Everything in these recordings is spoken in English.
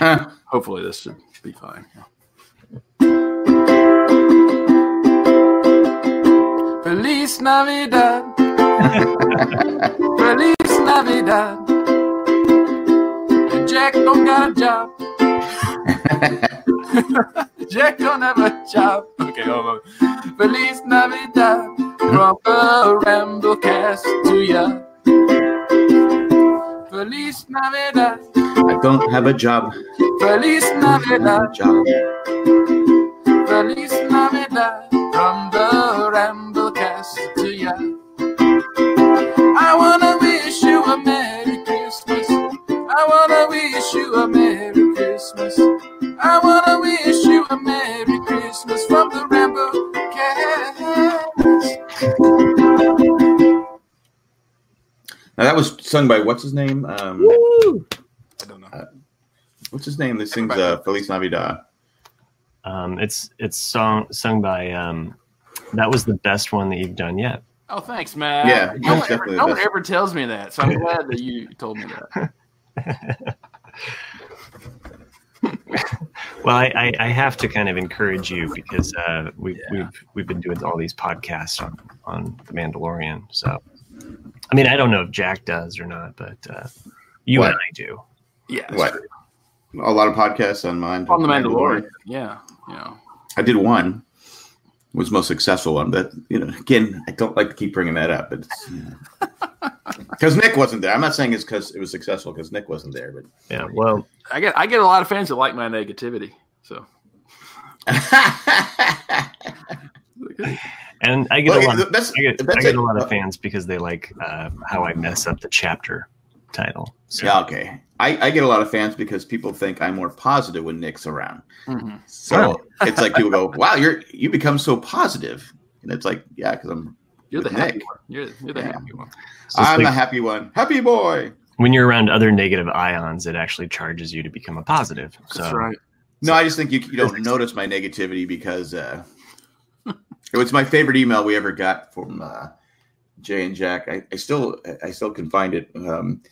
Hopefully, this should be fine. Feliz Navidad. Feliz Navidad. Jack don't got a job. Jack don't have a job. Okay, hold on. Feliz Navidad from the Ramblecast to ya. Feliz Navidad. I don't have a job. Feliz I don't have a Navidad. job. Feliz Navidad from the Ramblecast to ya. I wanna wish you a Merry Christmas. I wanna wish you a Merry Christmas. I wanna wish you a Merry Christmas Now that was sung by what's his name? Um, I don't know. what's his name that sings uh, Feliz Navidad? Um, it's it's song sung by. Um, that was the best one that you've done yet. Oh, thanks, man. Yeah, no, one ever, no one ever tells me that, so I'm glad that you told me that. Well, I, I, I have to kind of encourage you because uh, we've we've we've been doing all these podcasts on on the Mandalorian. So, I mean, I don't know if Jack does or not, but uh, you What? and I do. Yeah, What? true. A lot of podcasts on mine. on the Mandalorian. Yeah, yeah. I did one. It Was the most successful one, but you know, again, I don't like to keep bringing that up. But because Nick wasn't there, I'm not saying it's because it was successful because Nick wasn't there. But Yeah. Well, I get I get a lot of fans that like my negativity. So and I get Well, a lot. Of, that's- I get, that's I get a lot of fans because they like uh, how I mess up the chapter title. So, yeah, okay. I, I get a lot of fans because people think I'm more positive when Nick's around. mhm. So it's like people go, "Wow, you're you become so positive," and it's like, "Yeah, because I'm you're the With happy Nick. one. You're, you're the Yeah. happy one. so I'm like the happy one, happy boy." when you're around other negative ions, it actually charges you to become a positive. So, That's right. No, I just think you, you don't notice my negativity because uh, it was my favorite email we ever got from uh, Jay and Jack. I, I still I still can find it. Um,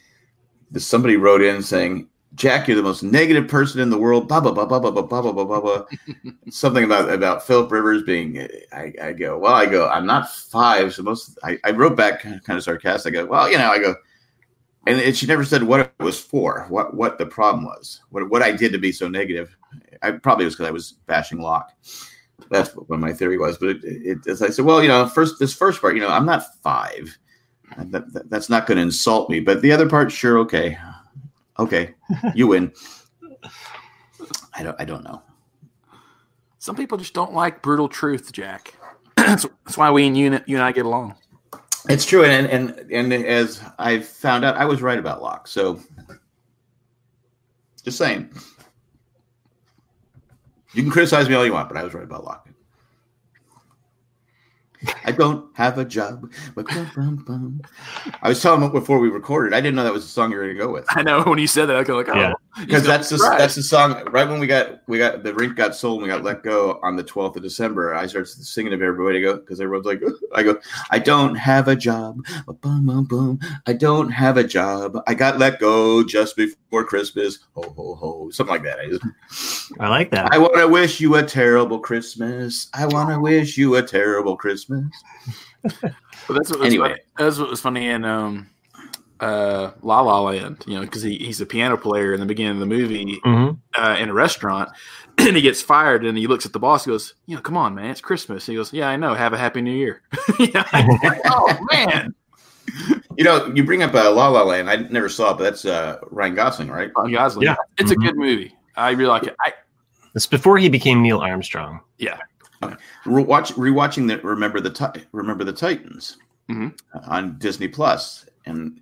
somebody wrote in saying, "Jack, you're the most negative person in the world." Blah blah blah blah blah blah blah blah blah blah. blah. Something about about Philip Rivers being. I, I go, well, I go, I'm not five, so most. I, I wrote back kind of sarcastic. I go, well, you know, I go, and, and she never said what it was for, what what the problem was, what what I did to be so negative. I probably was because I was bashing Locke. That's what my theory was. But it, it, as I said, well, you know, first this first part, you know, I'm not five. That, that- that's not going to insult me. But the other part, sure, okay, okay, you win. I don't. I don't know. Some people just don't like brutal truth, Jack. that's, that's why we and you, you and I get along. It's true, and and and as I found out, I was right about Locke. So, just saying, you can criticize me all you want, but I was right about Locke. I don't have a job. I was telling him before we recorded. I didn't know that was the song you were going to go with I know when you said that, I was like, oh, Yeah. Because that's the that's the song. Right when we got we got the rink got sold, and we got let go on the twelfth of December. I started singing to everybody to go because everyone's like, I go, I don't have a job. Boom, boom, boom. I don't have a job. I got let go just before Christmas. Ho ho ho, something like that. I, just, I like that. I want to wish you a terrible Christmas. I want to wish you a terrible Christmas. But that's what was Anyway. funny. That's what was funny in um, uh, La La Land. You know, because he, he's a piano player in the beginning of the movie hmm uh, in a restaurant, and he gets fired, and he looks at the boss, and goes, "You know, come on, man, it's Christmas." he goes, "Yeah, I know. Have a happy New Year." You know, like, oh man, You know, you bring up uh, La La Land. I never saw it, but that's uh, Ryan Gosling, right? Ryan Gosling. Yeah. it's a Mhm. good movie. I really like it. I, It's before he became Neil Armstrong. yeah, Rewatch, rewatching the Remember the Ti- Remember the Titans Mhm. on Disney Plus, and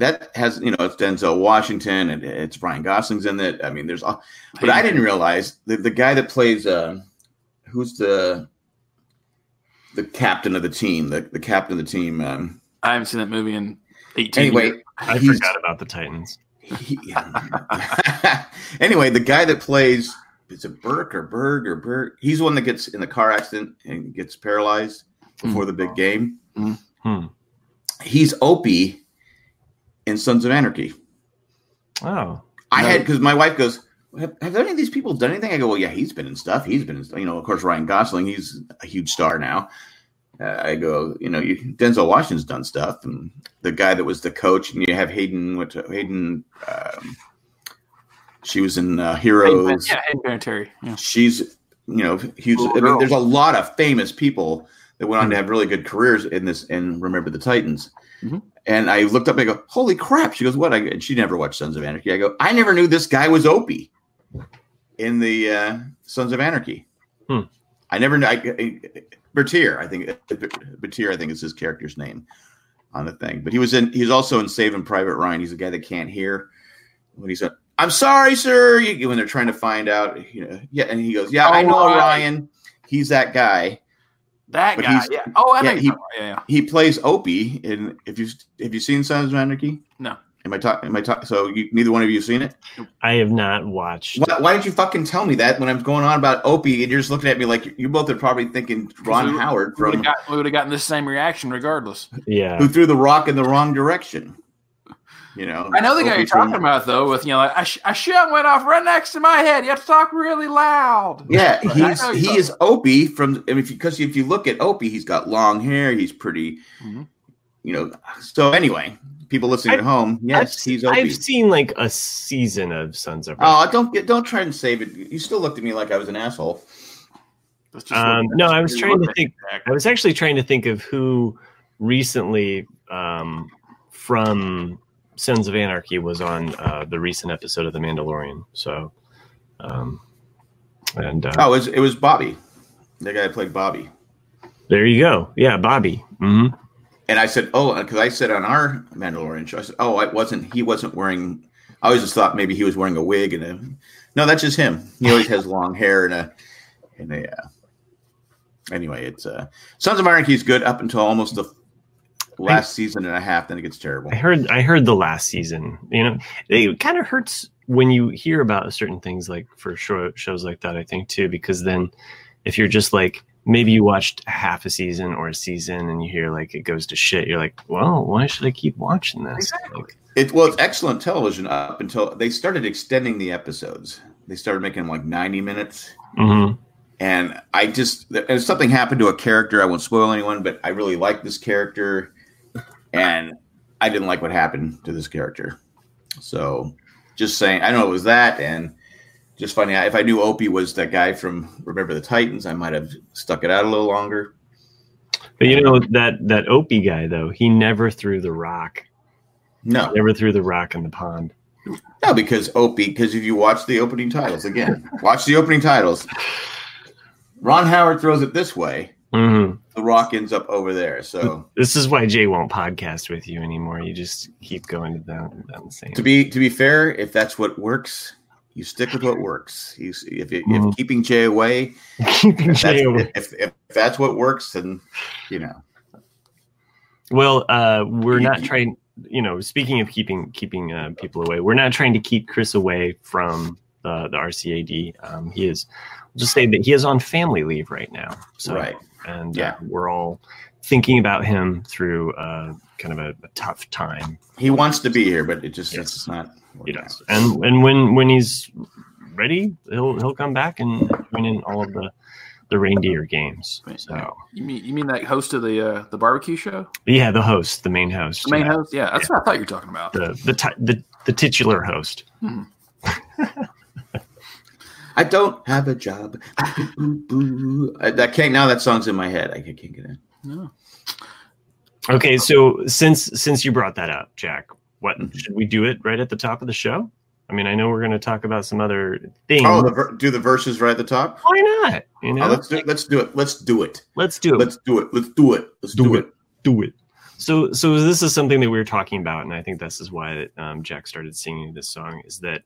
that has you know it's Denzel Washington and it's Ryan Gosling's in it. I mean, there's all, but I didn't realize the the guy that plays uh, who's the the captain of the team, the the captain of the team. Um, I haven't seen that movie in eighteen. anyway, years. I forgot about the Titans. he- anyway, the guy that plays is it Burke or Berg or Berg? He's the one that gets in the car accident and gets paralyzed before the big game. Hmm. He's Opie in Sons of Anarchy. Oh, I had because my wife goes, have, have any of these people done anything? I go, well, yeah, he's been in stuff. He's been in, you know, of course, Ryan Gosling, he's a huge star now. Uh, I go, you know, you, Denzel Washington's done stuff, and the guy that was the coach, and you have Hayden. What Hayden? Um, she was in uh, Heroes. Yeah, Hayden Panettiere. Yeah. She's, you know, huge. Cool I mean, there's a lot of famous people that went on to have really good careers in this. And remember the Titans. Mhm. And I looked up and I go, holy crap! She goes, what? I, and she never watched Sons of Anarchy. I go, I never knew this guy was Opie in the uh, Sons of Anarchy. Hmm. I never knew. I, I, Bertier, I think Bertier, I think is his character's name on the thing. But he was in. He's also in Saving Private Ryan. He's a guy that can't hear when he's. I'm sorry, sir. You, when they're trying to find out, you know, yeah, and he goes, yeah, I Oh, know uh, Ryan. He's that guy. That But guy. he's- Yeah. Oh, I yeah, know. he- you're talking about- yeah, yeah. He plays Opie. in. if you have you seen Sons of Anarchy? No. Am I talking? Am I talking? So you, neither one of you have seen it. I have not watched. Why, why didn't you fucking tell me that when I'm going on about Opie and you're just looking at me like you both are probably thinking Ron We- Howard We would from have got, we would have gotten the same reaction regardless. Yeah, who threw the rock in the wrong direction. You know, I know the guy you're talking about though. With you know, like, I, sh- I shot went off right next to my head. You have to talk really loud. Yeah, I he's he is Opie from. I mean, because if you look at Opie, he's got long hair. He's pretty. Mhm. You know. So anyway, people listening at home, yes, I've, he's Opie. I've seen like a season of Sons of. Oh, don't get don't try and save it. You still looked at me like I was an asshole. Um, no, I was trying to think. at. I was actually trying to think of who recently um, from Sons of Anarchy was on uh, the recent episode of The Mandalorian. So, um, and uh, Oh, it was it was Bobby, the guy that played Bobby. there you go. Yeah, Bobby. hmm And I said, oh, because I said on our Mandalorian show, I said, oh, I wasn't. He wasn't wearing. I always just thought maybe he was wearing a wig and a. No, that's just him. He always has long hair and a. And a. Uh, anyway, it's uh, Sons of Anarchy is good up until almost the last season and a half. Then it gets terrible. I heard. I heard the last season. You know, it kind of hurts when you hear about certain things like for show, shows like that. I think too, because then if you're just like maybe you watched half a season or a season and you hear like it goes to shit, you're like, well, why should I keep watching this? Exactly. Like, It well, it's excellent television up until they started extending the episodes. They started making them like ninety minutes. mhm. and I just and something happened to a character. I won't spoil anyone, but I really like this character, and I didn't like what happened to this character. So, just saying, I know it was that, and just finding out if I knew Opie was that guy from Remember the Titans, I might have stuck it out a little longer. But you know that that Opie guy though, he never threw the rock. No, Never threw the rock in the pond. no, because Opie. Because if you watch the opening titles again, watch the opening titles. Ron Howard throws it this way. Hmm The rock ends up over there. So This is why Jay won't podcast with you anymore. You just keep going to down, down the same. to be to be fair, if that's what works, you stick with what works. You if if keeping Jay away, keeping if that's, Jay away. if, if that's what works, then you know. Well, uh, we're You- not trying. You know, speaking of keeping keeping uh, people away, we're not trying to keep Chris away from the the RCAD. Um, he is. I'll just say that he is on family leave right now. So, right. And Yeah. uh, we're all thinking about him through uh, kind of a, a tough time. He wants to be here, but it just Yes. it's not. He working does, and and when when he's ready, he'll he'll come back and join in all of the the reindeer games. So You mean you mean that host of the uh, the barbecue show, yeah, the host, the main host, the main yeah. host? Yeah, that's what I thought you were talking about. the the ti- the, the titular host. I don't have a job. Boo, boo. I, that can't now. That song's in my head. I can't get it. No. Okay, so since since you brought that up, Jack, what Mhm. should we do it right at the top of the show? I mean, I know we're going to talk about some other things. Oh, the, ver- do the verses right at the top. Why not? You know, Oh, let's do it. Let's do it. Let's do it. let's do it. Let's do it. Let's do it. Let's Do do, it. it. do it. So, so this is something that we were talking about, and I think this is why um, Jack started singing this song. Is that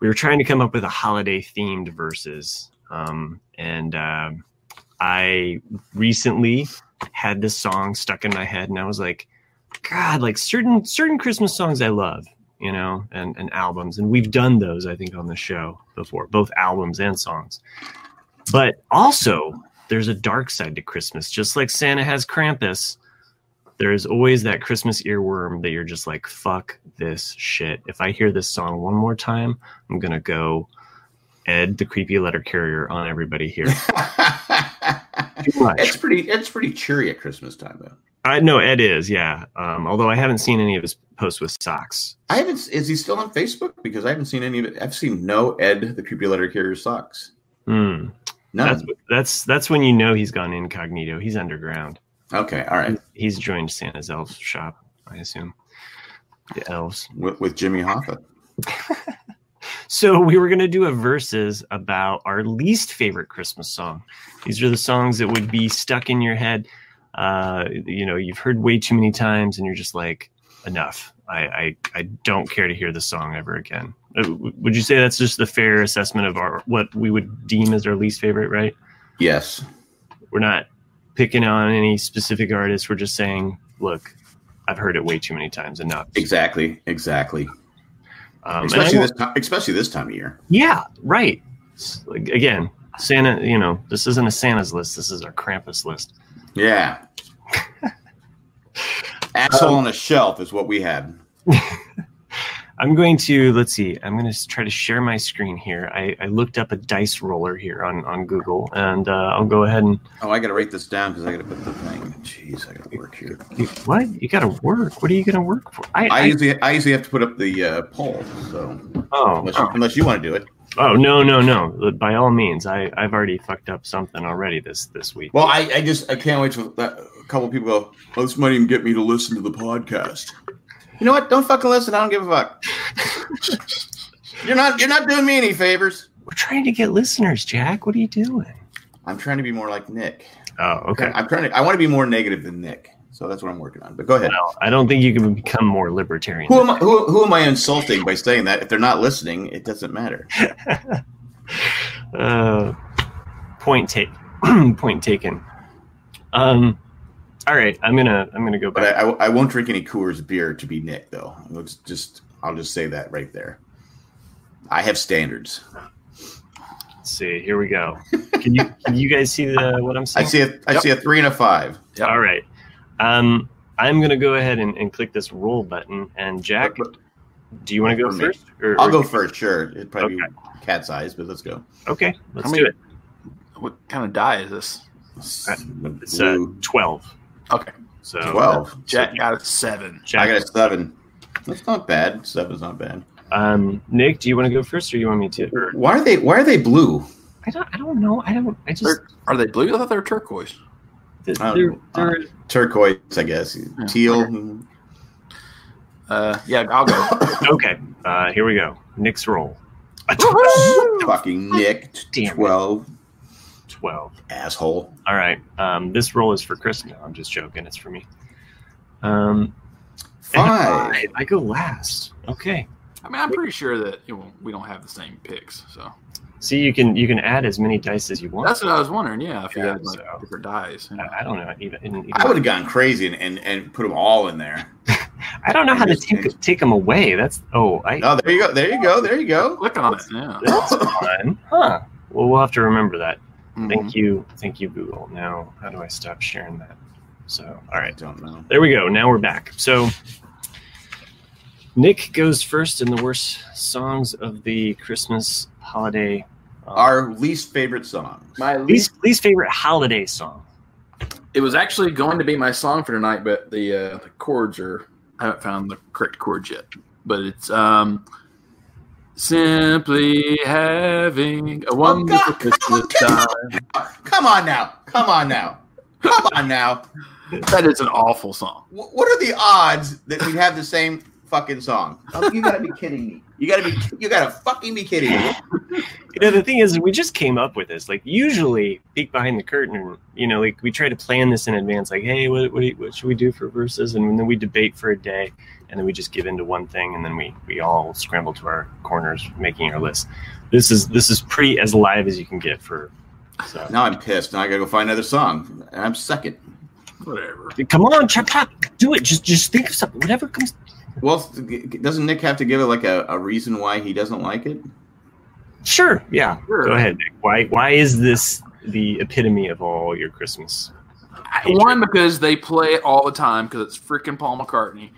we were trying to come up with a holiday themed verses, um, and um I recently had this song stuck in my head, and I was like, God, like certain certain Christmas songs I love, you know, and and albums, and we've done those I think on the show before, both albums and songs. But also, there's a dark side to Christmas, just like Santa has Krampus there is always that Christmas earworm that you're just like, fuck this shit. If I hear this song one more time, I'm gonna go Ed the creepy letter carrier on everybody here. It's pretty. It's pretty cheery at Christmas time, though. I know Ed is, yeah. Um, although I haven't seen any of his posts with socks. I haven't. Is he still on Facebook? Because I haven't seen any of it. I've seen no Ed the creepy letter carrier socks. Hmm. None. That's that's that's when you know he's gone incognito. He's underground. Okay. All right. He's joined Santa's elf shop, I assume. The elves. With, with Jimmy Hoffa. So we were gonna do a verses about our least favorite Christmas song. These are the songs that would be stuck in your head. Uh, you know, you've heard way too many times, and you're just like, enough. I I, I don't care to hear this song ever again. Uh, Would you say that's just the fair assessment of our what we would deem as our least favorite? Right? Yes. We're not picking on any specific artist. We're just saying, look, I've heard it way too many times. Enough. Exactly. Exactly. Um, especially this. Time, especially this time of year. Yeah, right. Like, Again, Santa, you know, this isn't a Santa's list. This is our Krampus list. Yeah. Asshole on a shelf is what we had. I'm going to, let's see, I'm going to try to share my screen here. I, I looked up a dice roller here on, on Google, and uh, I'll go ahead and. Oh, I got to write this down because I got to put the thing. Jeez, I got to work here. You, what? You got to work. What are you going to work for? I, I I, usually I usually have to put up the uh, poll. So oh, unless you, unless you want to do it. oh, no, no, no. By all means, I, I've already fucked up something already this, this week. Well, I, I just I can't wait till that, a couple of people go. Oh, this might even get me to listen to the podcast. You know what? Don't fucking listen. I don't give a fuck. you're not you're not doing me any favors. We're trying to get listeners, Jack. What are you doing? I'm trying to be more like Nick. Oh, okay. I'm trying to. I want to be more negative than Nick. So that's what I'm working on. But go ahead. Well, I don't think you can become more libertarian. Who am I? Who, who am I insulting by saying that? If they're not listening, it doesn't matter. uh, point take point taken um all right i'm gonna i'm gonna go But back I, I, I won't drink any Coors beer to be Nick, though. Let's just I'll just say that right there. I have standards. let's see here we go can you can you guys see the what i'm saying? I see a I Yep. see a three and a five. Yep. all right um i'm gonna go ahead and, and click this roll button and jack But- do you want to go me. first or, I'll or- go first. Sure, it'd probably Okay. be cat's eyes, but let's go. okay let's How do many- it What kind of die is this? it's uh, Blue. 12 Okay. so twelve. Jack got a seven. jack, I got a seven. That's not bad. Seven's not bad. um nick do you want to go first or you want me to or, Why are they Why are they blue? i don't i don't know i don't i just They're, are they blue? I thought they were turquoise. they're, they're, know. they're Turquoise, I guess. Teal. Uh, yeah, I'll go. Okay, uh, here we go. Nick's roll. A Fucking Nick. Damn it. Twelve. Asshole. All right. Um, this roll is for Chris. No, I'm just joking. It's for me. Um, and Five. I, I go last. Okay. I mean, I'm pretty sure that you know, we don't have the same picks, so See, you can you can add as many dice as you want. that's what I was wondering. Yeah, if you Yeah, had like so- different dice. yeah. I, I don't know. Even, even I would have gone crazy and, and, and put them all in there. I don't know how to Just- take take them away. That's oh, I Oh, there you go. There you go. There you go. Click on it. Yeah. that's fun, huh? Well, we'll have to remember that. Mhm. Thank you, thank you, Google. Now, how do I stop sharing that? So, all right, I don't know. There we go. Now we're back. So Nick goes first in the worst songs of the Christmas holiday. um, Our least favorite song. My least least favorite holiday song. It was actually going to be my song for tonight, but the uh, the chords are I haven't found the correct chords yet. But it's um simply having a oh, wonderful God, come Christmas on, time. Come on now. Come on now. Come on now. That is an awful song. What are the odds that we have the same fucking song? Oh, you gotta be kidding me. You gotta be. You gotta fucking be kidding me. You know, the thing is, we just came up with this. Like, usually, peek behind the curtain, you know, like we try to plan this in advance. Like, hey, what what, you- what should we do for verses? And then we debate for a day, and then we just give into one thing, and then we we all scramble to our corners making our list. This is this is pretty as live as you can get for. So Now I'm pissed. Now I gotta go find another song. And I'm second. Whatever. come on, chop chop, do it. Just just think of something. Whatever comes. Well, doesn't Nick have to give it like a, a reason why he doesn't like it? Sure, yeah. Sure. Go ahead. Nick. Why why is this the epitome of all your Christmas? One because they play it all the time because it's freaking Paul McCartney,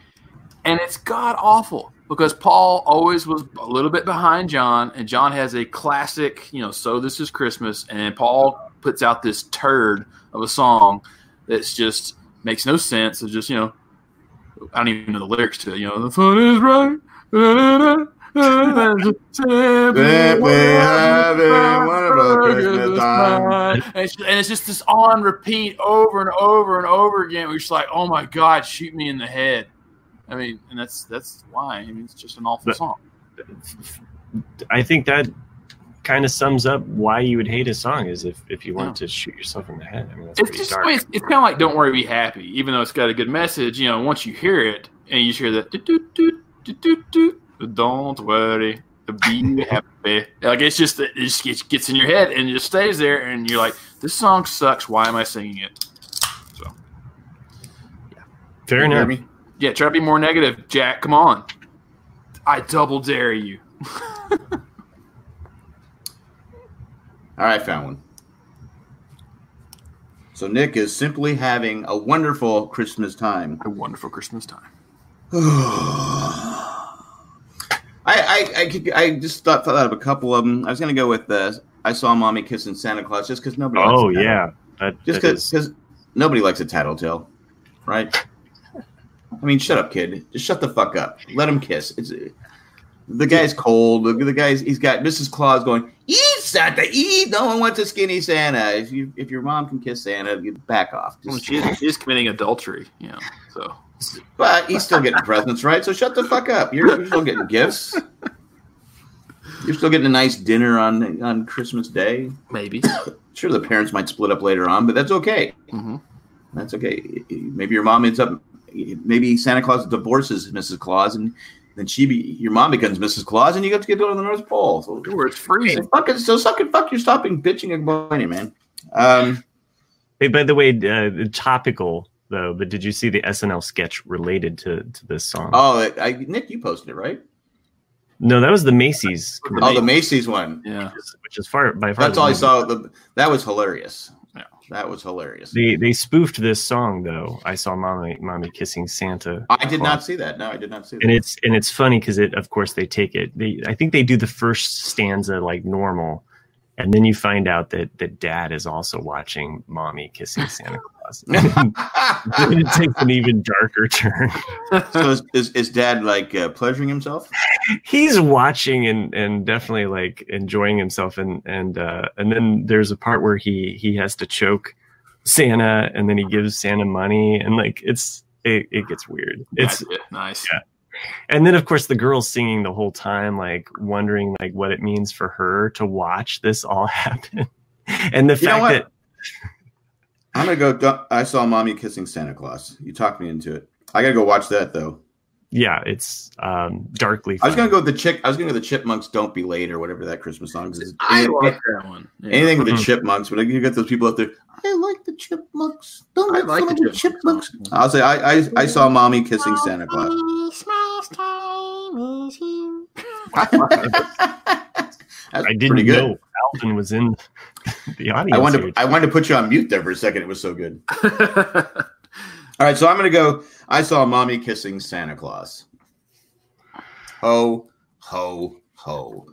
and it's god awful because Paul always was a little bit behind John, and John has a classic, you know, "So This Is Christmas," and Paul puts out this turd of a song that's just makes no sense. It's just you know, I don't even know the lyrics to it. You know, the fun is right. That we have a wonderful Christmas time. And it's, and it's just this on repeat over and over and over again. We're just like, oh my god, shoot me in the head. I mean, and that's that's why. I mean, it's just an awful But- song. I think that kind of sums up why you would hate a song is if, if you want to shoot yourself in the head. I mean, that's It's pretty just dark. I mean, it's, it's kind of like "Don't Worry, Be Happy," even though it's got a good message. You know, once you hear it and you just hear that, "Doot, doot, doot, doot, doot, doot, "Don't worry, be happy," like it's just it just gets, gets in your head and it just stays there, and you're like, "This song sucks. Why am I singing it?" So yeah, Fair You hear enough. Me? yeah, try to be more negative, Jack. Come on, I double dare you. All right, found one. So Nick is simply having a wonderful Christmas time. A wonderful Christmas time. I I I, could, I just thought, thought of a couple of them. I was gonna go with uh, I saw mommy kissing Santa Claus just because nobody. Oh likes a tattle- yeah, that, just because nobody likes a tattletale, right? I mean, shut up, kid. Just shut the fuck up. Let him kiss. It's the guy's cold. The, guy's he's got Mrs. Claus going. Eat Santa, eat. No one wants a skinny Santa. If you if your mom can kiss Santa, you back off. Well, Just- she is, she is committing adultery, you know. So but he's still getting presents, right? So shut the fuck up. You're, you're still getting gifts. You're still getting a nice dinner on on Christmas Day. maybe. Sure, the parents might split up later on, but that's okay. hmm That's okay. Maybe your mom ends up. Maybe Santa Claus divorces Mrs. Claus, and then she be your mom becomes Mrs. Claus, and you get to get to go to the North Pole. So Where it's freezing. fuck it. So suck it. Fuck. You're stopping bitching and complaining, man. Um, Hey, by the way, uh, topical though. But did you see the SNL sketch related to to this song? oh, I, Nick, you posted it, right? no, that was the Macy's. Oh, the Macy's one. Yeah. which is, which is far by far. That's the all I saw. The, that was hilarious. Yeah. That was hilarious. They they spoofed this song though. I saw mommy mommy kissing Santa. I did not see that. No, I did not see that. And it's and it's funny because it of course they take it. They I think they do the first stanza like normal, and then you find out that that dad is also watching mommy kissing Santa Claus. And it takes an even darker turn. so is, is, is dad like uh, pleasuring himself? He's watching and and definitely like enjoying himself and and uh, and then there's a part where he he has to choke Santa and then he gives Santa money and like it's it, it gets weird. It's it. nice. Yeah. and then of course the girl's singing the whole time like wondering like what it means for her to watch this all happen and the You fact that I'm gonna go. I saw mommy kissing Santa Claus. You talked me into it. I gotta go watch that though. yeah it's um darkly I was gonna go with the chick. I was gonna go with the Chipmunks. Don't be late or whatever that Christmas song is. I Anything- like that one. Yeah. anything with the Mhm. Chipmunks, but you get those people out there. I like the Chipmunks. Don't I like the Chipmunks. chipmunks. I'll say I, I I saw mommy kissing Santa Claus. That's i didn't pretty good. know alvin was in the audience I wanted here. to, I wanted to put you on mute there for a second. It was so good. All right, so I'm gonna go. I saw mommy kissing Santa Claus. Ho, ho, ho.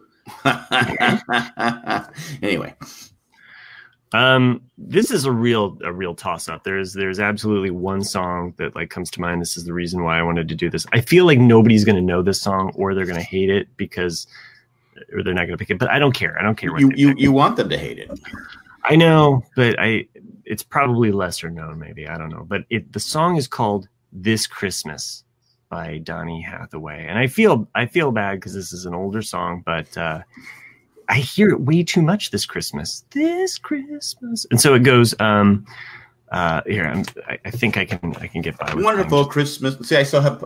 anyway, Um, this is a real a real toss up. There's there's absolutely one song that like comes to mind. This is the reason why I wanted to do this. I feel like nobody's going to know this song or they're going to hate it because or they're not going to pick it. But I don't care. I don't care what you you, you want them to hate it. I know, but I it's probably lesser known. Maybe I don't know. But it the song is called "This Christmas" by Donny Hathaway, and I feel I feel bad because this is an older song, but. uh I hear it way too much this Christmas. This Christmas, and so it goes. Um, uh, here, I'm, I, I think I can I can get by with Wonderful time. Christmas. See, I still have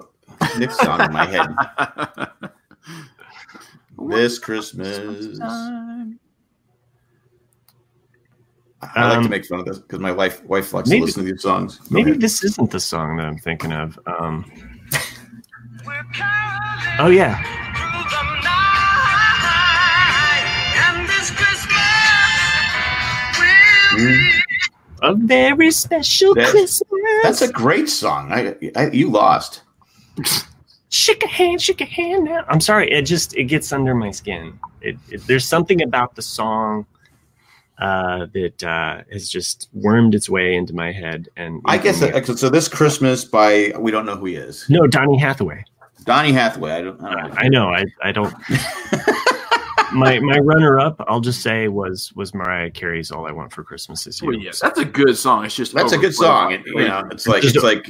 Nick's song in my head. This Christmas. I like to Um, make fun of this because my wife wife likes maybe- to listen to these songs. Go Maybe ahead. this isn't the song that I'm thinking of. Um, oh yeah, Mm. A very special That- Christmas. That's a great song. I, I you lost. shake a hand, shake a hand now. I'm sorry, it just it gets under my skin. It, it, there's something about the song uh, that uh, has just wormed its way into my head. And I guess that, so. This Christmas by we don't know who he is. no, Donny Hathaway. Donny Hathaway. I don't. I don't know. I know. I I don't. my my runner up, I'll just say was was Mariah Carey's "All I Want for Christmas Is You." Well, yes, that's a good song. It's just That's a good song. It, you know, it's like Just- it's like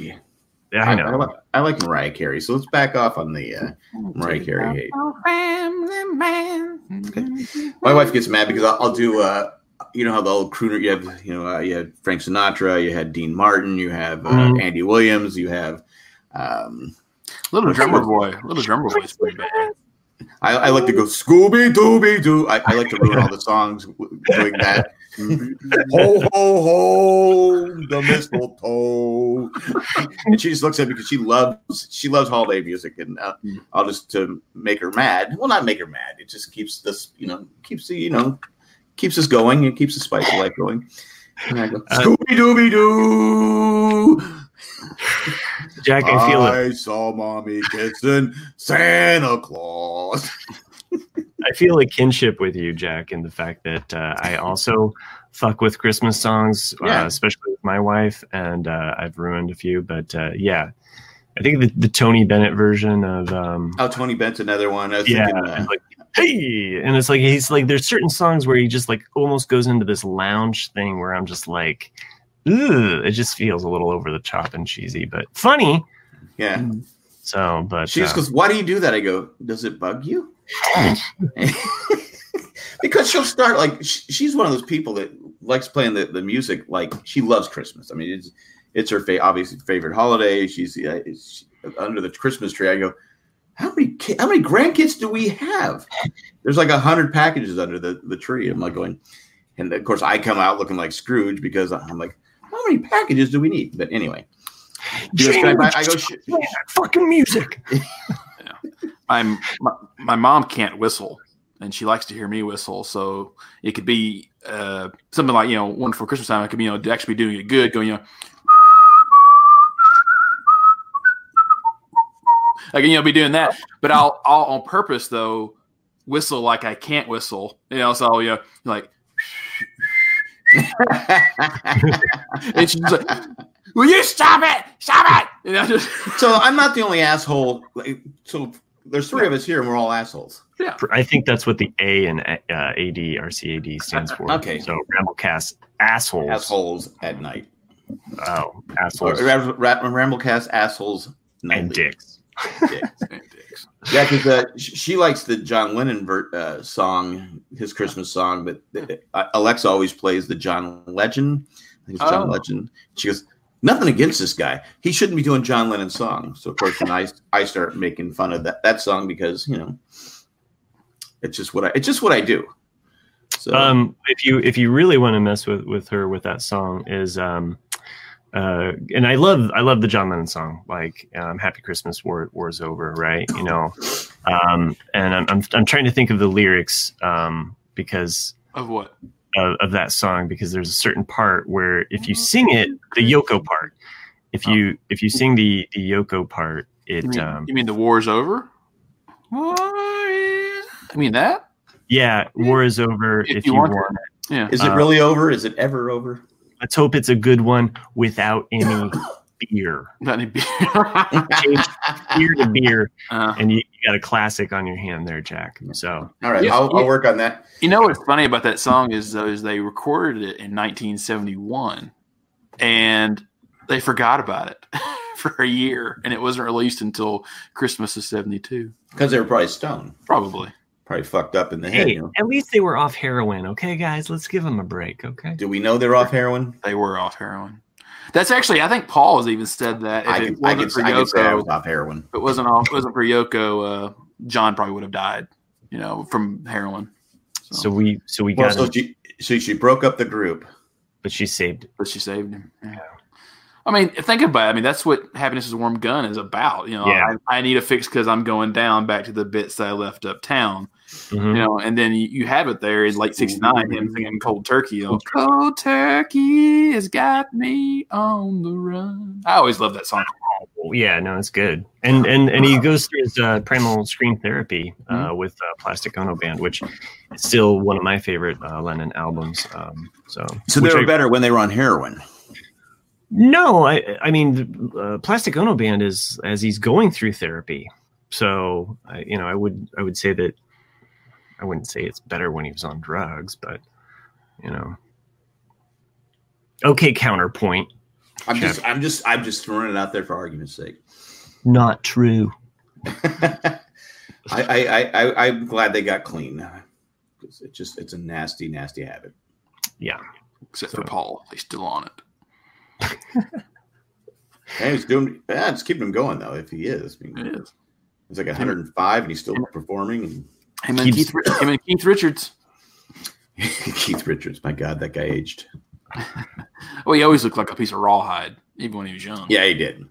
Yeah, I, I know. I, like, I like Mariah Carey. So let's back off on the uh, Mariah Carey hate. Family man. My wife gets mad because I'll, I'll do. Uh, you know how the old crooner you have. You know, uh, you had Frank Sinatra. You had Dean Martin. You have uh, Mhm. Andy Williams. You have. Um, Little drummer boy. Little drummer boy is pretty bad. I, I like to go Scooby Dooby Doo. I, I like to ruin all the songs doing that. Ho ho ho, the mistletoe. and she just looks at me because she loves she loves holiday music, and uh, I'll just to make her mad. Well, not make her mad. It just keeps this, you know, keeps the, you know, keeps us going. It keeps the spice of life going. And I go Uh, Scooby Dooby Doo. Jack, I feel it. I saw mommy kissing Santa Claus. I feel a kinship with you, Jack, in the fact that uh, I also fuck with Christmas songs, Yeah. uh, especially with my wife, and uh, I've ruined a few. But uh, yeah, I think the, the Tony Bennett version of um, Oh, Tony Bennett's another one. Yeah, thinking, uh, like hey, and it's like he's like there's certain songs where he just like almost goes into this lounge thing where I'm just like, it just feels a little over the top and cheesy, but funny. yeah. So, but She just uh, goes, "Why do you do that?" I go, "Does it bug you?" because she'll start like sh- she's one of those people that likes playing the, the music like she loves Christmas. I mean, it's it's her fa- obviously favorite holiday. She's uh, it's, under the Christmas tree. I go, "How many ki- how many grandkids do we have?" There's like a hundred packages under the the tree. I'm like going, and of course I come out looking like Scrooge because I'm like, "How many packages do we need?" But anyway. She "Can I I go, "Sh- fucking music. I'm my, my mom can't whistle, and she likes to hear me whistle. So it could be uh, something like you know, wonderful Christmas time. It could be you know, actually be doing it good, going you know, like you know, be doing that. But I'll I'll on purpose though whistle like I can't whistle. You know, so you know, like and she's like, "Will you stop it? Stop it!" Just So I'm not the only asshole. Like, So there's three of us here, and we're all assholes. yeah. I think that's what the A in uh, AD RCAD stands for. Okay. So Ramblecast assholes. Assholes at night. Oh, Or, assholes Ram- Ram- Ramblecast assholes nightly. and dicks. Dicks. Yeah, because uh, she likes the John Lennon ver- uh, song, his Christmas song, but uh, Alexa always plays the John Legend. I think it's John Oh. Legend. She goes, nothing against this guy. He shouldn't be doing John Lennon songs. So of course, then I I start making fun of that that song because you know it's just what I it's just what I do. So Um, if you if you really want to mess with with her with that song is um, uh, and I love I love the John Lennon song like um, Happy Christmas War War's Over right you know, um, and I'm, I'm I'm trying to think of the lyrics um because Of what? Of, of that song because there's a certain part where if you sing it the Yoko part if you if you sing the the Yoko part You it mean, um, you mean the war's over? War is- over I mean that? yeah war is over If if, you you want want, it. Yeah. is it uh, really over? Is it ever over? let's hope it's a good one without any beer Not any beer. change beer to beer, Uh, and you, you got a classic on your hand there, Jack. So All right, Yeah, I'll, I'll work on that. you know what's funny about that song is though is they recorded it in 1971, and they forgot about it for a year, and it wasn't released until Christmas of '72. Because they were probably stoned, Probably. probably fucked up in the head. hey, you know? at least they were off heroin. Okay, guys, let's give them a break. Okay. Do we know they're off heroin? They were off heroin. That's actually, I think Paul has even said that. If I it wasn't could, for I could say I Yoko, was off heroin. if it wasn't off, it wasn't for Yoko, uh, John probably would have died. You know, from heroin. So we so we Well, got so she, so she broke up the group. but she saved it. but she saved him. Yeah. I mean, think about it. I mean, that's what Happiness is a Warm Gun is about. You know, Yeah. I, I need a fix because I'm going down back to the bits that I left uptown. Mhm. You know, and then you, you have it there in late '69, him singing "Cold Turkey." You know, "Cold Turkey has got me on the run." I always love that song. Yeah, no, it's good. And and and he goes through his uh, primal scream therapy uh, Mm-hmm. with uh, Plastic Ono Band, which is still one of my favorite uh, Lennon albums. Um, so So they were I- better when they were on heroin. No, I I mean, uh, Plastic Ono Band is as he's going through therapy. So I, you know, I would I would say that I wouldn't say it's better when he was on drugs, but you know, okay. Counterpoint, I'm just, I'm just, I'm just throwing it out there for argument's sake. not true. I, I, I, I, I'm glad they got clean. It's just, it's a nasty, nasty habit. Yeah, Except for Paul, he's still on it. And he's doing, yeah, it's keeping him going though. If he is, I mean, It is. he's like 105 and he's still performing. Him and Keith, him and Keith Richards. Keith Richards, my God, that guy aged. Well, he always looked like a piece of rawhide, even when he was young. Yeah, he did.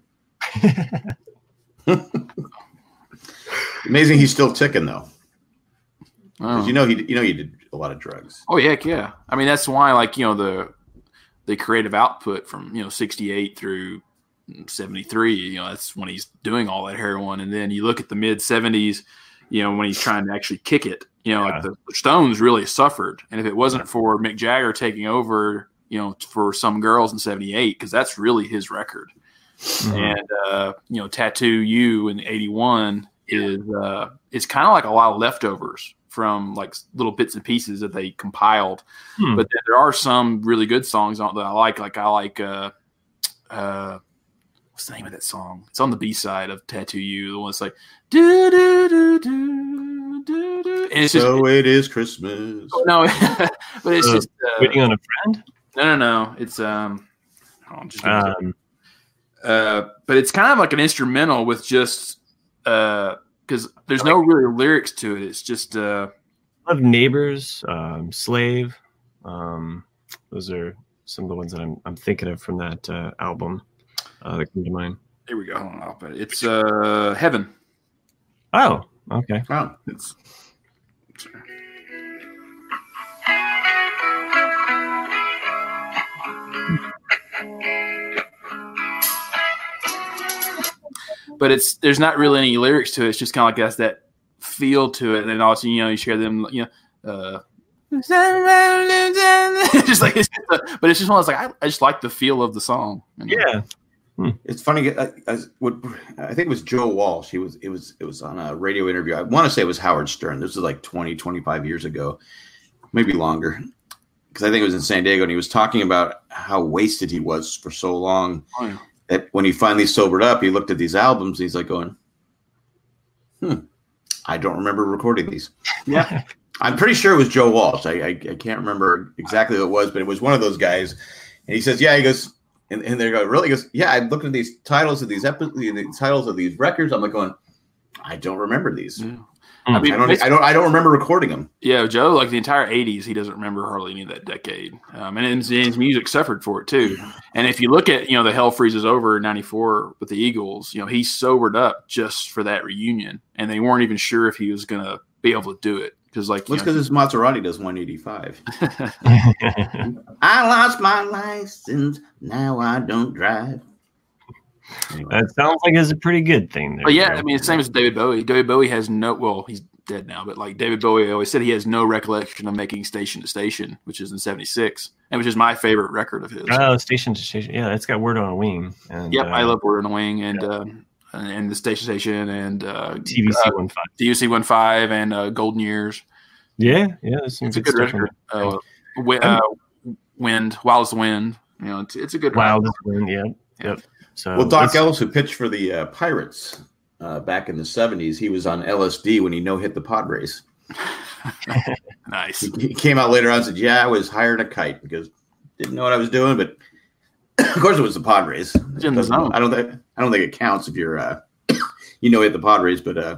Amazing, he's still ticking though. Oh. you know he, you know, he did a lot of drugs. Oh heck yeah! I mean that's why like you know the the creative output from you know sixty eight through seventy three. You know that's when he's doing all that heroin, and then you look at the mid seventies. You know when he's trying to actually kick it. You know like the, the Stones really suffered, and if it wasn't for Mick Jagger taking over, you know for some girls in seventy eight, because that's really his record. And uh, you know Tattoo You in eighty one is uh, it's kind of like a lot of leftovers from like little bits and pieces that they compiled Hmm. but then there are some really good songs on that I like. Like I like uh uh what's the name of that song? It's on the B side of Tattoo You. The one that's like do do do do do do. And it's just So it is Christmas. no, but it's Uh, just uh, waiting on a friend. no, no, no. It's um, hold on, just Um, uh, but it's kind of like an instrumental with just uh, because there's no really lyrics to it. It's just uh, I love neighbors, um, slave. Um, those are some of the ones that I'm I'm thinking of from that uh, album uh, that come to mind. here we go. Hold on, I'll put it. It's uh, heaven. Oh, okay. Oh, It's but it's there's not really any lyrics to it. It's just kind of like that's that feel to it, and then also you know you share them you know. Uh, just like it's just a- but it's just one that's like I, I just like the feel of the song. you know? Yeah. it's funny. I, I, what, I think it was Joe Walsh. He was, it was, it was on a radio interview. I want to say it was Howard Stern. This was like 20, 25 years ago, maybe longer. Because I think it was in San Diego, and he was talking about how wasted he was for so long. Oh, yeah. That when he finally sobered up, he looked at these albums. And he's like going, "Hmm, I don't remember recording these." Yeah. I'm pretty sure it was Joe Walsh. I, I, I can't remember exactly who it was, but it was one of those guys. And he says, "Yeah." He goes, and, and they go, "Really?" He goes, "Yeah." I'm looking at these titles of these episodes, the titles of these records. I'm like going, "I don't remember these. Hmm. I mean, I don't. I don't. I don't remember recording them." Yeah, Joe, like the entire '80s, he doesn't remember hardly any of that decade, um, and his, his music suffered for it too. And if you look at, you know, the Hell Freezes Over '94 with the Eagles, you know, he sobered up just for that reunion, and they weren't even sure if he was going to be able to do it because, like, you What's because his Maserati does 185. I lost my license. Now I don't drive. Anyway. that sounds like it's a pretty good thing. There, but yeah, Joe. I mean, it's the same as David Bowie. David Bowie has no, well, he's dead now, but like David Bowie always said, he has no recollection of making Station to Station, which is in '76, and which is my favorite record of his. Oh, station to station. Yeah, it's got word on a wing. And, Yep, uh, I love Word on a Wing and uh, and the Station Station and uh, TVC uh, one five. DUC one five and uh, Golden Years. Yeah, yeah, It's a good good stuff in record. Uh, wi- uh, wind, Wild as the Wind. You know, it's, it's a good. Wild as the wind. Yep, yep. So Well, Doc Ellis, who pitched for the uh, Pirates uh, back in the 70s, he was on LSD when he no hit the Padres. Nice. He, he came out later on and said, Yeah, I was hiring a kite because didn't know what I was doing, but of course it was the Padres. It's in the zone. I don't think I don't think it counts if you're uh, you know hit the Padres, but uh,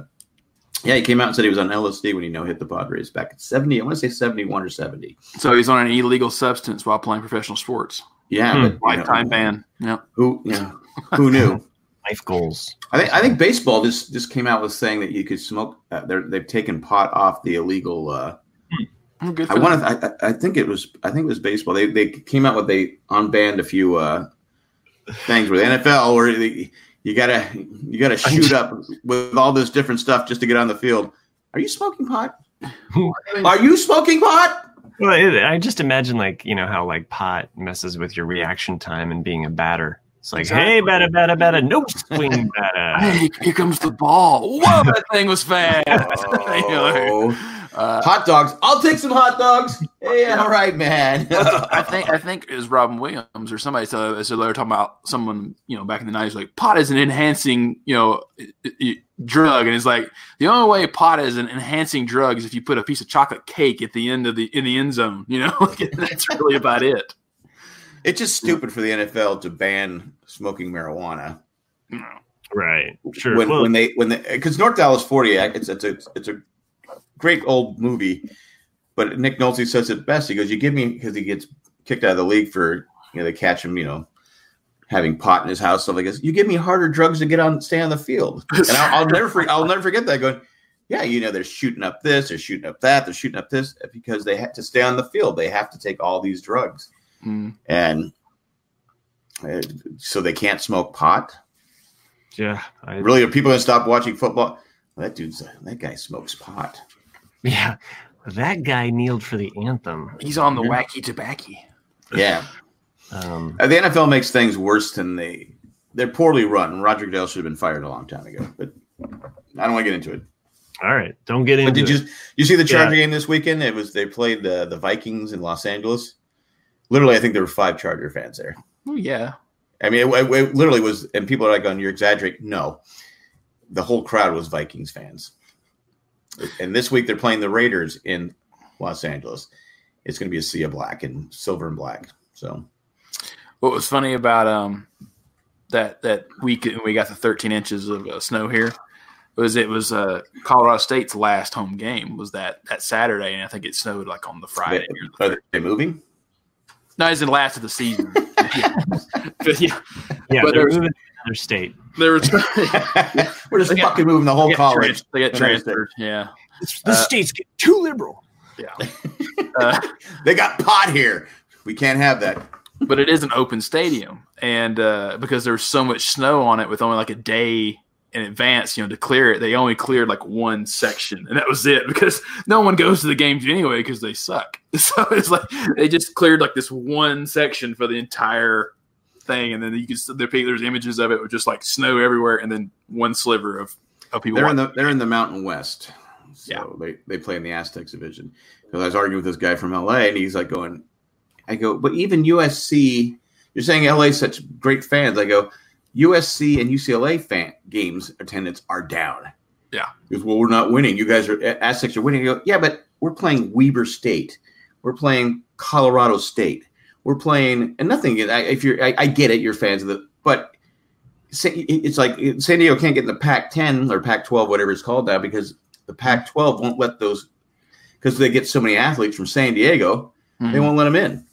yeah, he came out and said he was on LSD when he no hit the Padres back in 70. I want to say 71 or 70. So he's on an illegal substance while playing professional sports. Yeah, Hmm. but, you know, Lifetime ban. Yeah. Who yeah, who knew? Life goals. I think I think baseball just just came out with saying that you could smoke. Uh, they're, they've taken pot off the illegal. Uh, Good I want to. I, I think it was. I think it was baseball. They they came out with they unbanned a few uh, things with the NFL where they, you gotta you gotta shoot up with all this different stuff just to get on the field. Are you smoking pot? Are you smoking pot? Well, it, I just imagine like you know how like pot messes with your reaction time and being a batter. It's like, hey, batter, batter, batter, no swing batter. Hey, here comes the ball. Whoa, that thing was fast. Oh. uh, hot dogs. I'll take some hot dogs. Hey, all right, man. I think I think it was Robin Williams or somebody said, said they were talking about someone you know back in the nineties like pot is an enhancing you know i- i- drug and it's like the only way pot is an enhancing drug is if you put a piece of chocolate cake at the end of the in the end zone you know that's really about it. It's just stupid for the NFL to ban smoking marijuana Right. Sure. when well, when they when they because North Dallas Forty Act it's it's a it's a great old movie, but Nick Nolte says it best. He goes, "You give me because he gets kicked out of the league for you know they catch him you know having pot in his house stuff like this. You give me harder drugs to get on stay on the field, and I'll, I'll never for, I'll never forget that going." Yeah, you know they're shooting up this, they're shooting up that, they're shooting up this because they have to stay on the field. They have to take all these drugs. Mm. and uh, so they can't smoke pot. yeah. I, Really, are people gonna stop watching football? That dude's that guy smokes pot. Yeah. That guy kneeled for the anthem. He's on the wacky tobacco. Yeah, Um, Uh, the NFL makes things worse than they. They're poorly run. Roger Goodell should have been fired a long time ago, but I don't want to get into it. all right. Don't get into But did it. you you see the Charger Yeah. game this weekend? It was they played the the Vikings in Los Angeles. Literally, I think there were five Charger fans there. Oh yeah. I mean, it, it literally was, and people are like, "On you're exaggerating." No, the whole crowd was Vikings fans. And this week they're playing the Raiders in Los Angeles. It's going to be a sea of black and silver and black. So What was funny about um that that week we got the 13 inches of uh, snow here was it was uh Colorado State's last home game was that that Saturday and I think it snowed like on the Friday. they, are they moving? No, it's in last of the season. yeah. But yeah, yeah, but they're there's- moving to another state. there was We're just They got- fucking moving the whole they college. trans- they got Another transferred. Yeah, The Uh, state's get too liberal. yeah. Uh, They got pot here. We can't have that. but it is an open stadium, and uh, because there's so much snow on it, with only like a day in advance, you know, to clear it, they only cleared like one section, and that was it. Because no one goes to the games anyway because they suck. So it's like they just cleared like this one section for the entire thing, and then you can there, there's images of it with just like snow everywhere, and then one sliver of of people. They're in the they're in the Mountain West. So Yeah. they, they play in the Aztecs division. Because I was arguing with this guy from LA and he's like going, I go, but even USC, you're saying LA such great fans. I go, USC and UCLA fan games attendance are down. Yeah. Goes, well, we're not winning. You guys are Aztecs are winning. Go, yeah, but we're playing Weber State. We're playing Colorado State. We're playing and nothing. I- If you're, I, I get it, you're fans of the, but it's like San Diego can't get in the Pac-10 or Pac-12, whatever it's called now, because the Pac-12 won't let those because they get so many athletes from San Diego, they Mhm. won't let them in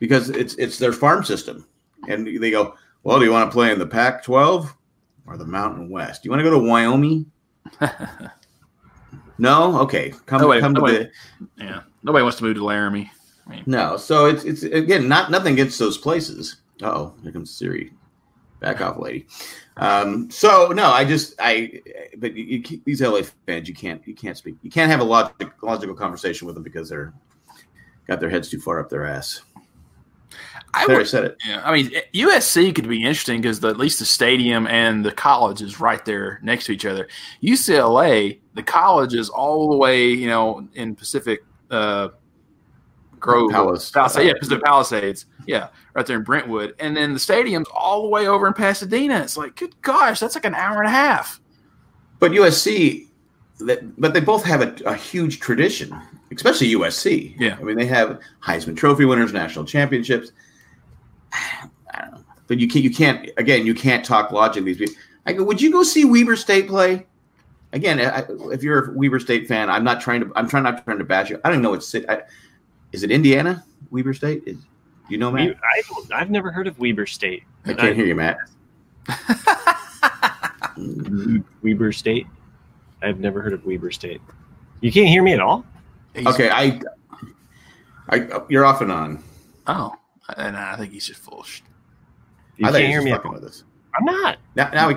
because it's it's their farm system, and they go, well, do you want to play in the Pac-12 or the Mountain West? Do you want to go to Wyoming? no, okay, come Nobody- come to the yeah, nobody wants to move to Laramie. no. So it's it's again not nothing against those places. Oh, here comes Siri. Back off, lady. Um, so no, I just I but you, you, keep- these LA fans, you can't you can't speak you can't have a logic, logical conversation with them because they're got their heads too far up their ass. I There, would, said it. yeah, I mean USC could be interesting because at least the stadium and the college is right there next to each other. UCLA, the college is all the way, you know, in Pacific uh, Grove, Palace. Palisades, yeah, Pacific Palisades, yeah, right there in Brentwood, and then the stadium's all the way over in Pasadena. It's like, good gosh, that's like an hour and a half. But USC, that, but they both have a, a huge tradition, especially USC. Yeah. I mean they have Heisman Trophy winners, national championships. I don't know, but you can't. You can't. Again, you can't talk logic. These people. I go. Would you go see Weber State play? Again, I, if you're a Weber State fan, I'm not trying to. I'm trying not trying to bash you. I don't even know what city. I, is it Indiana? Weber State? Is, You know, Matt? I don't, I've never heard of Weber State. I can't hear you, Matt. Weber State. I've never heard of Weber State. You can't hear me at all. Okay, I, I, you're off and on. Oh, and I think he's just full. of sh- You I can't you hear me. fucking with us. I'm not. Now, now we,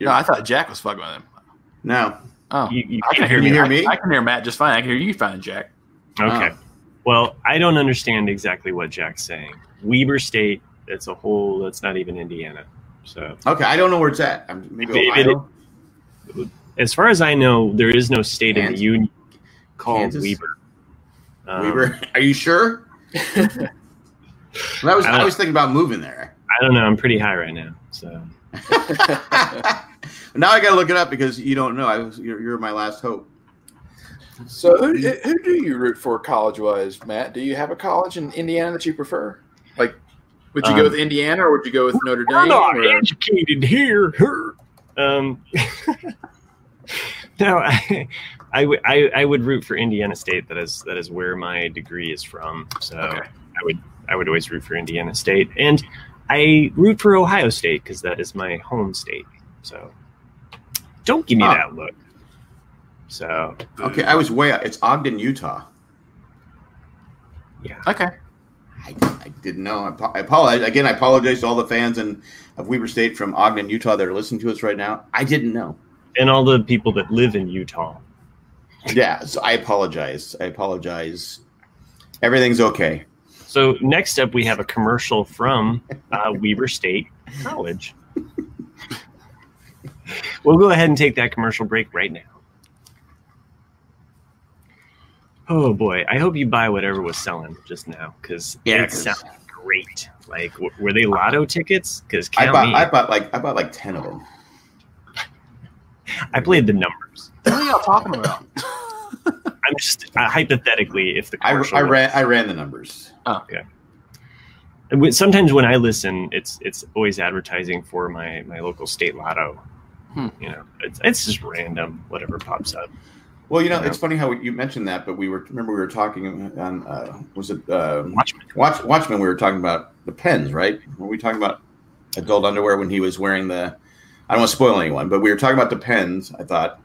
No, I thought Jack was fucking with him. no. Oh, You, you I can't can hear Can me. you hear I- me? I, can hear Matt just fine. I can hear you fine, Jack. Okay. Oh. Well, I don't understand exactly what Jack's saying. Weber State. That's a whole. That's not even Indiana. So, Okay, I don't know where it's at. I'm, maybe Maybe Ohio. as far as I know, there is no state in the union called Kansas? Weber. Um, Weber, are you sure? I was, I I was thinking about moving there. I don't know. I'm pretty high right now. So, now I got to look it up because you don't know. I was, you're, you're my last hope. So, who, who do you root for college wise, Matt? Do you have a college in Indiana that you prefer? Like, would you Um, go with Indiana or would you go with Notre we're Dame? not or- educated here. her. Um, no, I, I, w- I, I would root for Indiana State. That is that is where my degree is from. So Okay. I would I would always root for Indiana State, and I root for Ohio State because that is my home state. So don't give me Huh. that look. So Okay, I was way out. It's Ogden, Utah. yeah, Okay. I, I didn't know. I, I apologize. Again, I apologize to all the fans and of Weber State from Ogden, Utah that are listening to us right now. I didn't know. and all the people that live in Utah. Yeah, so I apologize. I apologize. Everything's okay. So next up, we have a commercial from uh, Weber State College. we'll go ahead and take that commercial break right now. Oh boy, I hope you buy whatever was selling just now because Yeah, it 'cause- sounds great. Like, w- were they lotto tickets? Because I bought, me. I bought like I bought like ten of them. I played the numbers. What are y'all talking about? I'm just uh, hypothetically, if the I, commercial I was- ran I ran the numbers. And when- sometimes when I listen, it's it's always advertising for my my local state lotto. Hmm. You know, it's it's just random, whatever pops up. Well, you know, Yeah. it's funny how you mentioned that, but we were remember we were talking on uh, was it uh, Watchmen. Watch Watchmen? We were talking about the pens, right? Were we talking about adult underwear when he was wearing the? I don't want to spoil anyone, but we were talking about the pens. I thought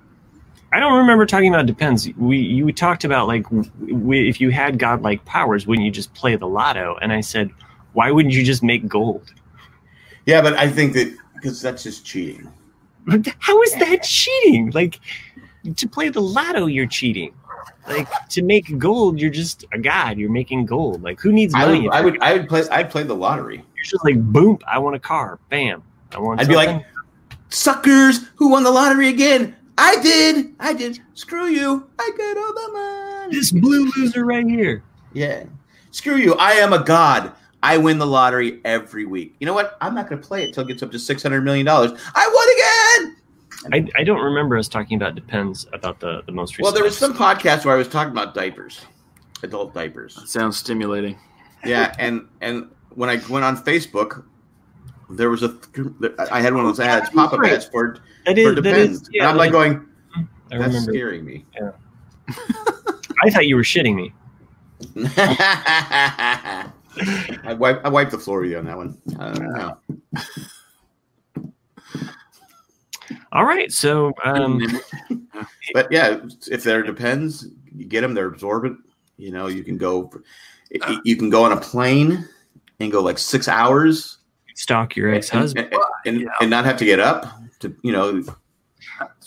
I don't remember talking about depends. We you talked about like w- if you had godlike powers, wouldn't you just play the lotto? And I said, why wouldn't you just make gold? Yeah, but I think that because that's just cheating. How is that cheating? Like to play the lotto, you're cheating. Like to make gold, you're just a god. You're making gold. Like who needs I money? would, I would, I would play. I'd play the lottery. You're just like boom. I want a car. Bam. I want. I'd be like. Suckers! Who won the lottery again? I did. I did. Screw you! I got all the money. this blue loser right here. Yeah. Screw you! I am a god. I win the lottery every week. You know what? I'm not going to play it till it gets up to six hundred million dollars. I won again. I, I don't remember us talking about depends about the the most recent. Well, there was some podcast where I was talking about diapers, adult diapers. Sounds stimulating. Yeah, and and when I went on Facebook, there was a I had one of those ads, pop up ads for That for is, depends, is, yeah, and I'm like that going, I that's remember. scaring me. Yeah. I thought you were shitting me. I wipe I wiped the floor with you on that one. I. All right, so um, But yeah, if there depends, you get them. They're absorbent. You know, you can go. You can go on a plane and go like six hours stalk your ex-husband and, and, and not have to get up to you know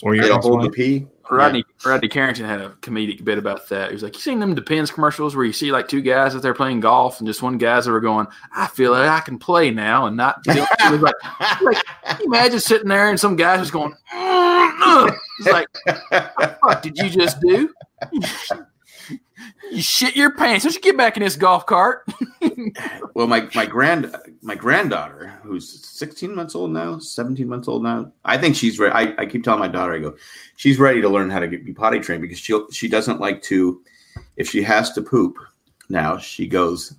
or get your a hold to pee. Rodney Rodney Carrington had a comedic bit about that. He was like, "You seen them Depends commercials where you see like two guys out there playing golf, and just one guy's that were going, I feel like I can play now and not." Feel, it like, like, imagine sitting there and some guy's just going, "Mm, it's like, what did you just do? You shit your pants. Don't you get back in this golf cart? Well, my my grand my granddaughter, who's 16 months old now, 17 months old now, I think she's ready. I, I keep telling my daughter, I go, she's ready to learn how to get, be potty trained because she she doesn't like to, if she has to poop, now she goes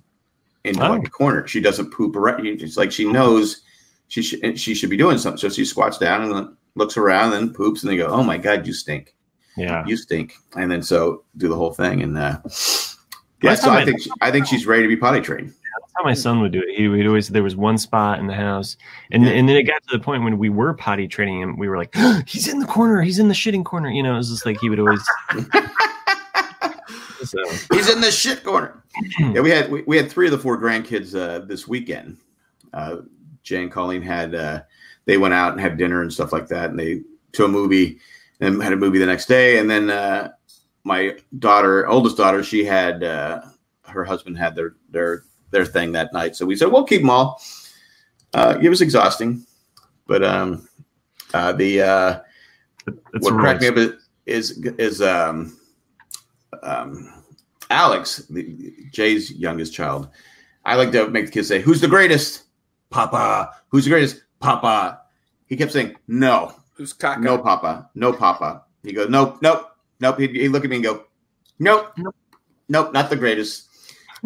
into Oh. like a corner. She doesn't poop around. It's like she knows she should she should be doing something. So she squats down and then looks around and poops and they go, oh my god, you stink Yeah, you stink and then so do the whole thing and uh Yeah, so I I- think she, I think she's ready to be potty trained. That's how my son would do it. He would always there was one spot in the house, and Yeah. and then it got to the point when we were potty training him. We were like, he's in the corner. He's in the shitting corner. You know, it was just like he would always. so, He's in the shit corner. yeah, we had we, we had three of the four grandkids uh, this weekend. Uh, Jay and Colleen had uh, they went out and had dinner and stuff like that, and they to a movie and had a movie the next day. And then uh, my daughter, oldest daughter, she had uh, her husband had their their their thing that night. So we said we'll keep them all. Uh, it was exhausting, but um, uh, the uh, what cracked me up is is, is um, um, Alex, the, Jay's youngest child. I like to make the kids say, "Who's the greatest?" Papa. Who's the greatest? Papa. He kept saying, "No, Who's Kaka? no, Papa, no, Papa." He goes, "Nope, nope, nope." He'd, he'd look at me and go, "Nope, Nope. nope, not the greatest."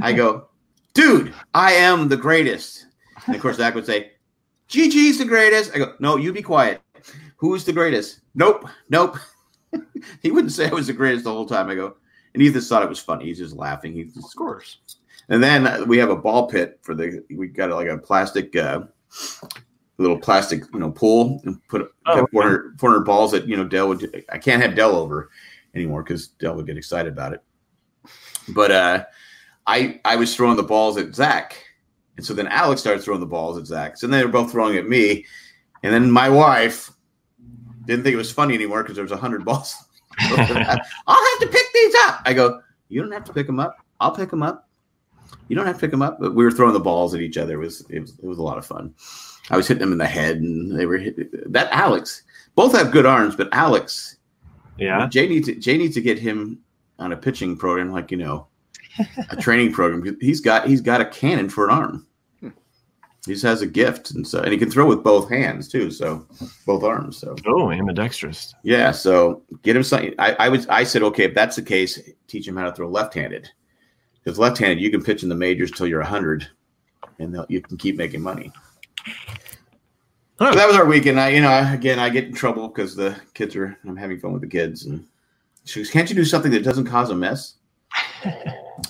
I go, "Dude, I am the greatest." And of course, Zach would say, "Gigi's the greatest." I go, "No, you be quiet. Who's the greatest?" Nope, nope. he wouldn't say I was the greatest the whole time. I go, and he just thought it was funny. He's just laughing. He's Of course. and then we have a ball pit for the. We got like a plastic, uh, little plastic, you know, pool and put Oh, got okay. 400, 400 balls that you know Dell would. I can't have Dell over anymore because Dell would get excited about it. But uh, I I was throwing the balls at Zach, and so then Alex started throwing the balls at Zach. So then they were both throwing at me, and then my wife didn't think it was funny anymore because there was a hundred balls. I'll have to pick these up. I go, you don't have to pick them up. I'll pick them up. You don't have to pick them up. But we were throwing the balls at each other. It was it was, it was a lot of fun. I was hitting them in the head, and they were hit, that Alex. Both have good arms, but Alex, yeah. Jay needs to, Jay needs to get him on a pitching program, like you know, a training program. He's got he's got a cannon for an arm. Hmm. He just has a gift, and so and he can throw with both hands too. So both arms. So Oh, ambidextrous. yeah, so get him something. I, I was I said, okay, if that's the case, teach him how to throw left-handed. Because left-handed, you can pitch in the majors till you're hundred, and you can keep making money. Oh. So that was our weekend. I, you know, I, again, I get in trouble because the kids are. I'm having fun with the kids, and she goes, "Can't you do something that doesn't cause a mess?"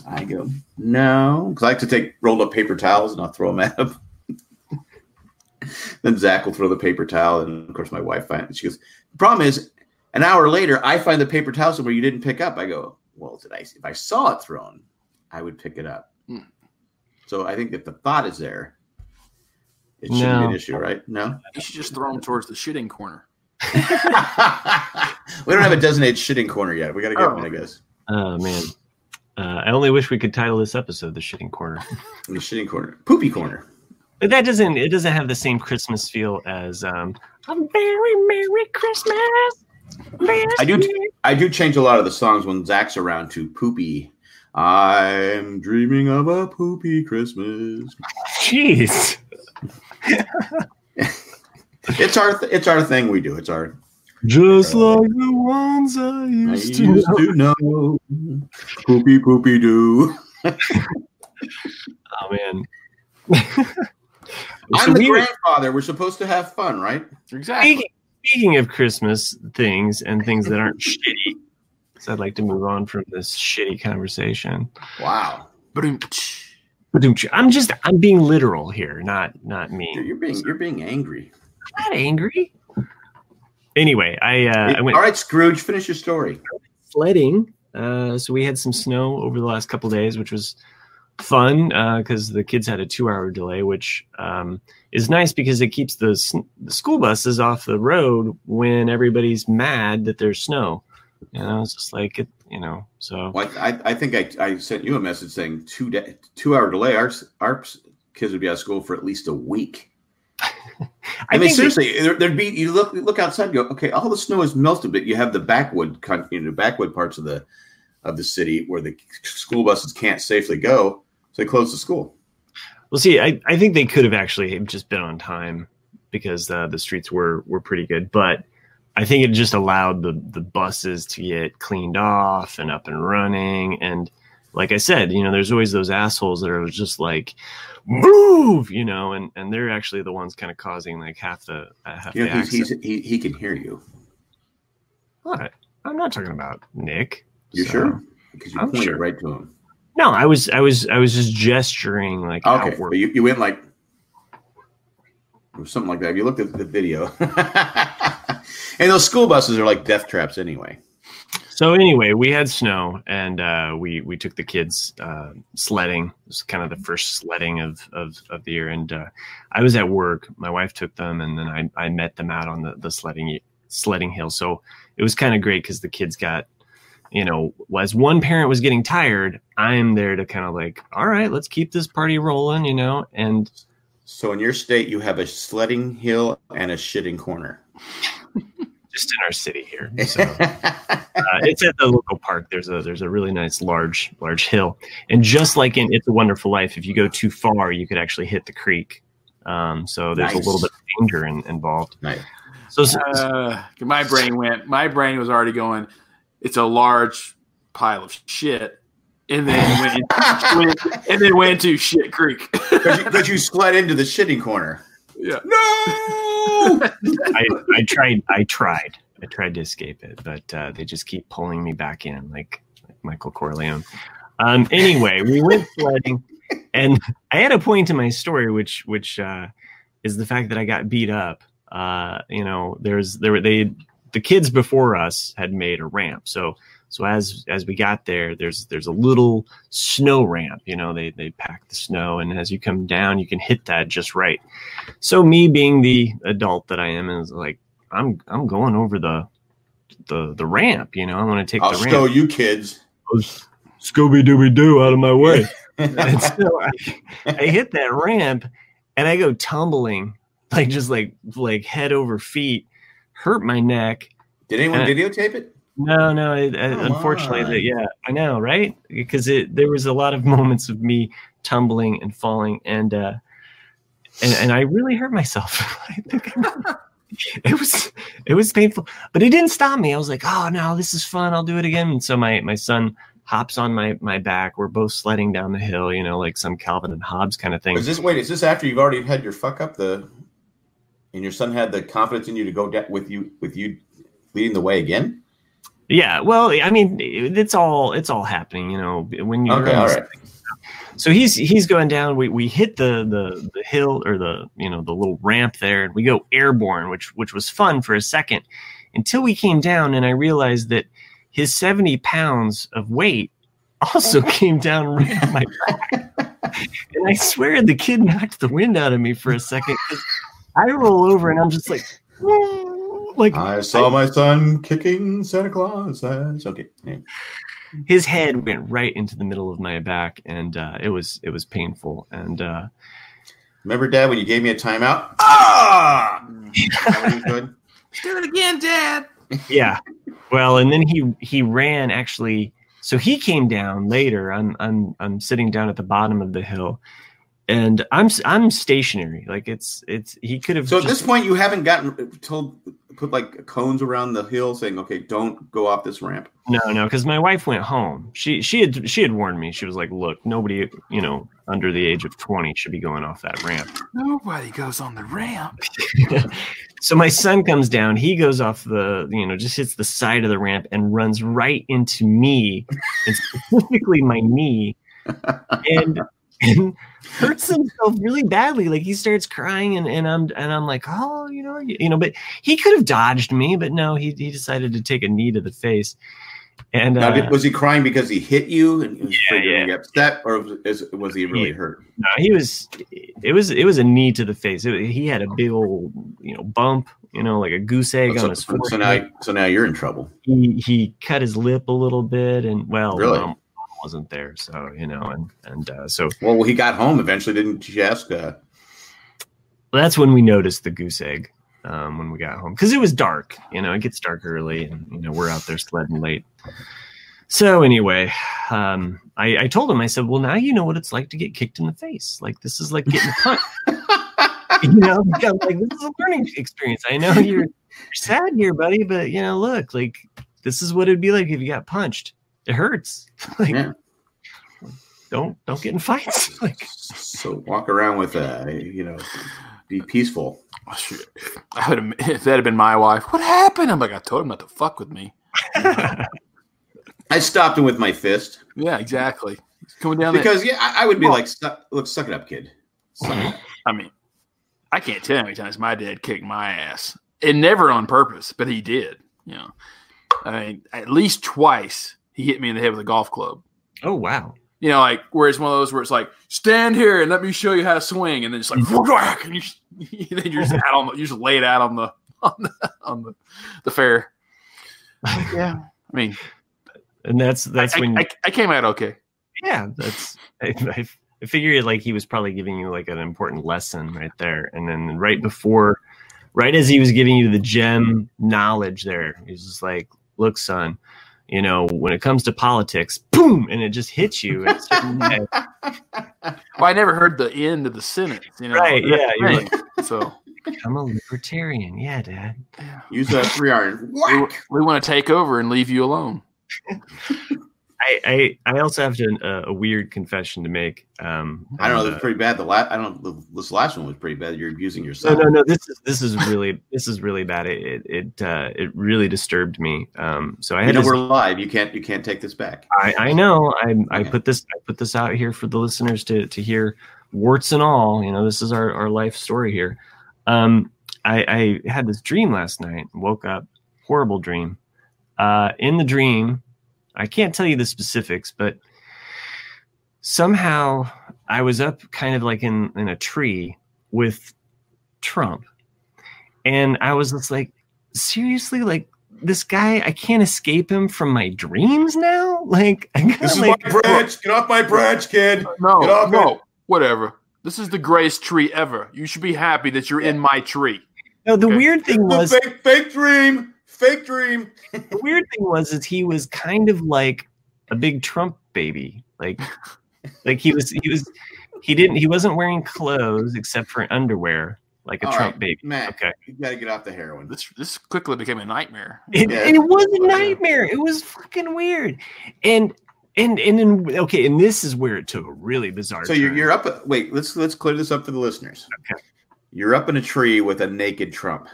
I go, "No," because I like to take rolled up paper towels and I'll throw them at them. then Zach will throw the paper towel, and of course, my wife finds. She goes, "The problem is, an hour later, I find the paper towel somewhere you didn't pick up." I go, "Well, did I? If I saw it thrown, I would pick it up." Hmm. So I think if the thought is there, it shouldn't be an issue, right? No. You should just throw them towards the shitting corner. we don't have a designated shitting corner yet. We got to get Oh. one, I guess. Oh man. Uh, I only wish we could title this episode "The Shitting Corner." The shitting corner, poopy corner. But that doesn't. It doesn't have the same Christmas feel as um, "A Very Merry Christmas." I do. I do change a lot of the songs when Zach's around to poopy. I'm dreaming of a poopy Christmas. Jeez. It's our th- it's our thing. We do. It's our. Just uh, like the ones I I used used to. to know. Poopy poopy do. Oh man. I'm So the we were- grandfather. We're supposed to have fun, right? Exactly. Speaking, speaking of Christmas things and things that aren't shitty, so I'd like to move on from this shitty conversation. Wow. Ba-doom-tsh. I'm just I'm being literal here, not not me. you're being you're being angry. I'm not angry. Anyway, I uh, I went All right, Scrooge, finish your story. sledding. Uh, so we had some snow over the last couple days, which was fun because the kids had a two-hour delay, which um, is nice because it keeps the, s- the school buses off the road when everybody's mad that there's snow. You know, it's just like it, you know. So Well, I, I think I, I sent you a message saying two day, two hour delay. Our our kids would be out of school for at least a week. I, mean, seriously, there, there'd be you look look outside, and go okay, all the snow is melted, but you have the backwood, you know, backwood parts of the of the city where the school buses can't safely go, so they close the school. Well, see, I, I think they could have actually just been on time because uh, the streets were were pretty good, but I think it just allowed the the buses to get cleaned off and up and running. And like I said, you know, there's always those assholes that are just like, move, you know, and and they're actually the ones kind of causing like half the uh, half You the know, he's, he's, he he can hear you. What? I'm not talking about Nick. You So, sure? Because you I'm pointed sure. right to him. No, I was I was I was just gesturing like Okay, outward. but you, you went like something like that. If you looked at the video, and those school buses are like death traps anyway. So anyway, we had snow, and uh, we we took the kids uh, sledding. It was kind of the first sledding of of, of the year, and uh, I was at work. My wife took them, and then I, I met them out on the the sledding sledding hill. So it was kind of great because the kids got, you know, as one parent was getting tired, I'm there to kind of like, all right, let's keep this party rolling, you know, and So in your state, you have a sledding hill and a shitting corner. Just in our city here. So. uh, it's at the local park. There's a there's a really nice large large hill, and just like in It's a Wonderful Life, if you go too far, you could actually hit the creek. Um, so there's a little bit of danger in, involved. nice. So, so- Uh, my brain went. My brain was already going. It's a large pile of shit, and then went, went and then went to shit creek. Because you, 'cause you slid into the shitting corner. Yeah. No. I, I tried I tried I tried to escape it, but uh, they just keep pulling me back in, like, like Michael Corleone. Um, anyway, we went sledding, and I had a point in my story, which which uh, is the fact that I got beat up. Uh, you know, there's there were they the kids before us had made a ramp, so so as as we got there, there's there's a little snow ramp. You know, they they pack the snow, and as you come down, you can hit that just right. So me being the adult that I am is like I'm I'm going over the the the ramp, you know. I want to take I'll the show ramp. you kids. Scooby Dooby Doo out of my way. and so I, I hit that ramp and I go tumbling, like just like like head over feet, hurt my neck. Did anyone videotape it? No, no. It, uh, unfortunately, that yeah, I know, right? Because it there was a lot of moments of me tumbling and falling, and uh, and and I really hurt myself. I think it was it was painful, but it didn't stop me. I was like, oh no, this is fun. I'll do it again. And so my my son hops on my my back. We're both sledding down the hill, you know, like some Calvin and Hobbes kind of thing. Is this wait? Is this after you've already had your fuck up the, and your son had the confidence in you to go da- with you with you leading the way again? Yeah, well, I mean, it's all it's all happening, you know. When you Okay, all right. so he's he's going down. We we hit the the the hill or the you know the little ramp there, and we go airborne, which which was fun for a second, until we came down, and I realized that his seventy pounds of weight also came down right on my back, and I swear the kid knocked the wind out of me for a second. I roll over and I'm just like, like I saw my son kicking Santa Claus. ass. Okay. Yeah. his head went right into the middle of my back and uh, it was it was painful and uh, Remember, Dad, when you gave me a timeout? Ah! Is that what he was doing? Do it again, Dad. yeah well and then he he ran actually so he came down later i'm i'm i'm sitting down at the bottom of the hill and i'm s- i'm stationary. Like it's it's he could have So at just- this point, you haven't gotten told put like cones around the hill saying, "Okay, don't go off this ramp." no no because my wife went home. She she had she had warned me. She was like look nobody you know under the age of 20 should be going off that ramp. Nobody goes on the ramp. so my son comes down. He goes off the you know just hits the side of the ramp and runs right into me and specifically my knee. And, and hurts himself really badly like he starts crying and, and i'm and i'm like oh you know you, know but he could have dodged me but no he, he decided to take a knee to the face and Now, uh, was he crying because he hit you and he was Yeah, yeah, upset, or was, was he really Yeah. hurt? no, he was it was it was a knee to the face It- he had a big old you know bump you know like a goose egg So, on his so now, so now you're in trouble. he he cut his lip a little bit and well Really? mom wasn't there so you know and and uh, so Well, he got home eventually, didn't ask? Uh, that's when we noticed the goose egg um, when we got home because it was dark you know it gets dark early and you know we're out there sledding late. So anyway um, I, I told him i said well now you know what it's like to get kicked in the face. Like this is like getting punched. You know like this is a learning experience. I know you're, you're sad here buddy but you know look like this is what it'd be like if you got punched it hurts like Yeah. don't don't get in fights like so walk around with, uh, you know, be peaceful. Oh, shit. I would have, if that had been my wife, what happened? I'm like, I told him not to fuck with me. I stopped him with my fist. Yeah, exactly. coming down. that- Because yeah, I, I would be Well- like, suck, look, suck it up, kid. Suck it up. I mean, I can't tell how many times my dad kicked my ass, and never on purpose, but he did. You know, I mean, at least twice he hit me in the head with a golf club. Oh wow. You know, like where it's one of those where it's like, stand here and let me show you how to swing, and then it's like, mm-hmm. whack, and you, just- then you're just out on the, you just lay it out on the on the on the, the fair. Yeah, I mean, And that's that's I, when I, I came out okay. yeah, that's I, I, I figured like he was probably giving you like an important lesson right there, and then right before, right as he was giving you the gem knowledge, there he's just like, "Look, son, you know when it comes to politics, boom, and it just hits you." in a certain way. Well, I never heard the end of the sentence. You know, Right, yeah, you're Right. so I'm a libertarian, yeah, Dad. Use that three iron. we, we want to take over and leave you alone. I I, I also have to uh, a weird confession to make. Um, I don't know. That's pretty bad. The last, I don't. The, this last one was pretty bad. You're abusing yourself. no, no. This is this is really this is really bad. It it it, uh, it really disturbed me. Um, so I You know this, we're live. You can't. You can't take this back. I, I know I I put this I put this out here for the listeners to to hear warts and all. You know, this is our our life story here. Um, I I had this dream last night. Woke up, horrible dream. Uh, in the dream, I can't tell you the specifics, but somehow I was up kind of like in in a tree with Trump, and I was just like, seriously, like this guy, I can't escape him from my dreams now. Like, I This is like, my branch. Get off my branch, kid. Uh, no, Get off no, it. whatever. This is the greatest tree ever. You should be happy that you're in my tree. no. The Okay. weird thing The was, fake, fake dream. Fake dream. the weird thing was, is he was kind of like a big Trump baby. Like, like he was, he was, he didn't, he wasn't wearing clothes except for underwear, like a All Trump right, baby. Matt. Okay. You got to get off the heroin. This this quickly became a nightmare. It, Yeah. it was a nightmare. It was fucking weird. And and and then okay, and this is where it took a really bizarre. So you're, you're up. Wait. Let's let's clear this up for the listeners. Okay. You're up in a tree with a naked Trump.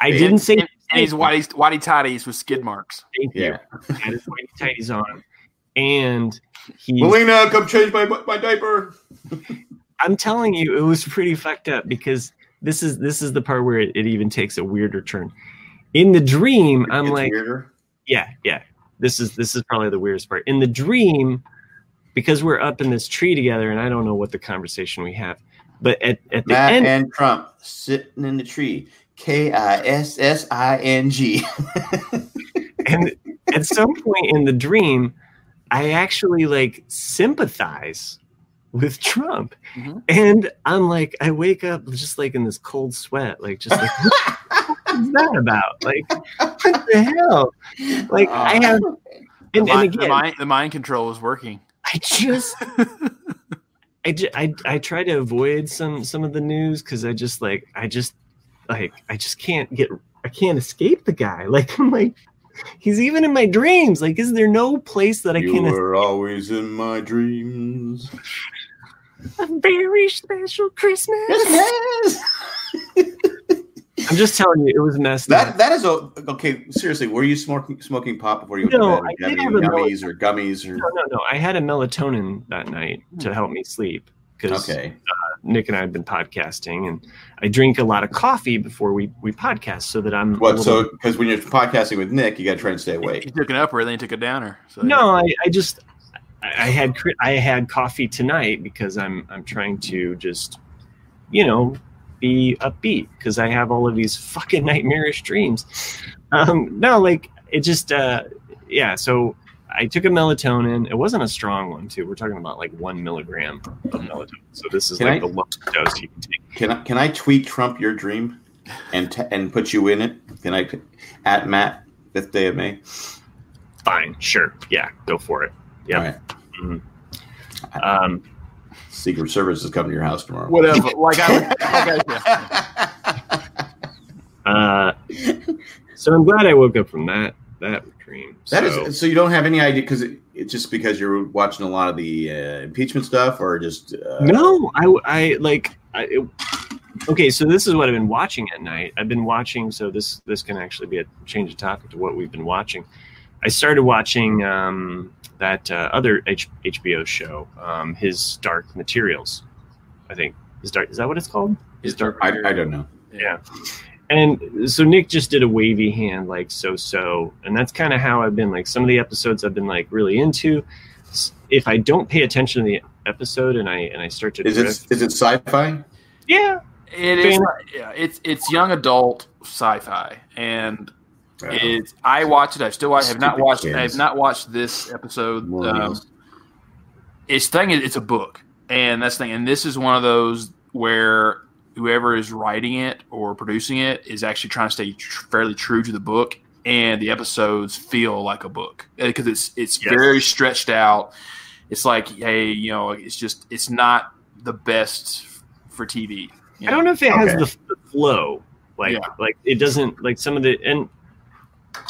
I didn't say And, and he's whitey whitey tidies with skid marks. thank you. Yeah. He had his white tighties on, and he. Melania, come change my my diaper. I'm telling you, it was pretty fucked up because this is this is the part where it, it even takes a weirder turn. In the dream, I'm It's like, weirder. yeah, yeah. This is this is probably the weirdest part. In the dream, because we're up in this tree together, and I don't know what the conversation we have, but at at the Matt end, and Trump sitting in the tree. K I S S I N G. and at some point in the dream i actually like sympathize with trump Mhm. and i'm like i wake up just like in this cold sweat like just like what is that about like what the hell like i have The, and, and mind, the, again mind, the mind control is working. i just I, ju- I I try to avoid some some of the news because I just like I just like I just can't get I can't escape the guy. Like I'm like he's even in my dreams. Like is there no place that I you can You were always in my dreams. a very special Christmas? Yes. I'm just telling you, it was messed That up. that is a okay. Seriously, were you smoking smoking pot before you went No, to bed? I Or did gummy- have a gummies or gummies or No, no, no. I had a melatonin that night to hmm. help me sleep because okay. Nick and I have been podcasting, and I drink a lot of coffee before we we podcast so that I'm What? So because when you're podcasting with Nick, you got to try and stay awake. He took an upper, then he took a downer. So No, I, I just I I had I had coffee tonight because I'm I'm trying to just you know be upbeat because I have all of these fucking nightmarish dreams. Um, no, like it just uh, yeah. So I took a melatonin. It wasn't a strong one too. We're talking about like one milligram of melatonin. So this is Can like I- the lowest dose you can take. Can I can I tweet Trump your dream, and t- and put you in it? Can I at Matt fifth day of May? Fine, sure, yeah, go for it. Yep. All right. Um, Secret Service is coming to your house tomorrow. whatever. Like I, like I uh, so I'm glad I woke up from that that dream. That so, is so you don't have any idea because it, it's just because you're watching a lot of the uh, impeachment stuff, or just uh, no, I I like I, it, okay. So this is what I've been watching at night. I've been watching. So this this can actually be a change of topic to what we've been watching. I started watching um, that uh, other H- HBO show, um, his Dark Materials. I think his dark is that what it's called? His dark. I, I don't know. Yeah. And so Nick just did a wavy hand, like so so, and that's kind of how I've been. Like some of the episodes I've been like really into. If I don't pay attention to the episode and I and I start to Is drift, it is it sci-fi? yeah, It is. Yeah, it's it's young adult sci-fi, and it's. I watch it. I still watch. I have not Stupid watched. I have not watched this episode. Um, its thing is it's a book, and that's the thing. And this is one of those where whoever is writing it or producing it is actually trying to stay tr- fairly true to the book, and the episodes feel like a book uh, because it's it's Yes. very stretched out. It's like, hey, you know, it's just it's not the best for TV. you I don't know if it has Okay. the, the flow. Like Yeah. like it doesn't like some of the and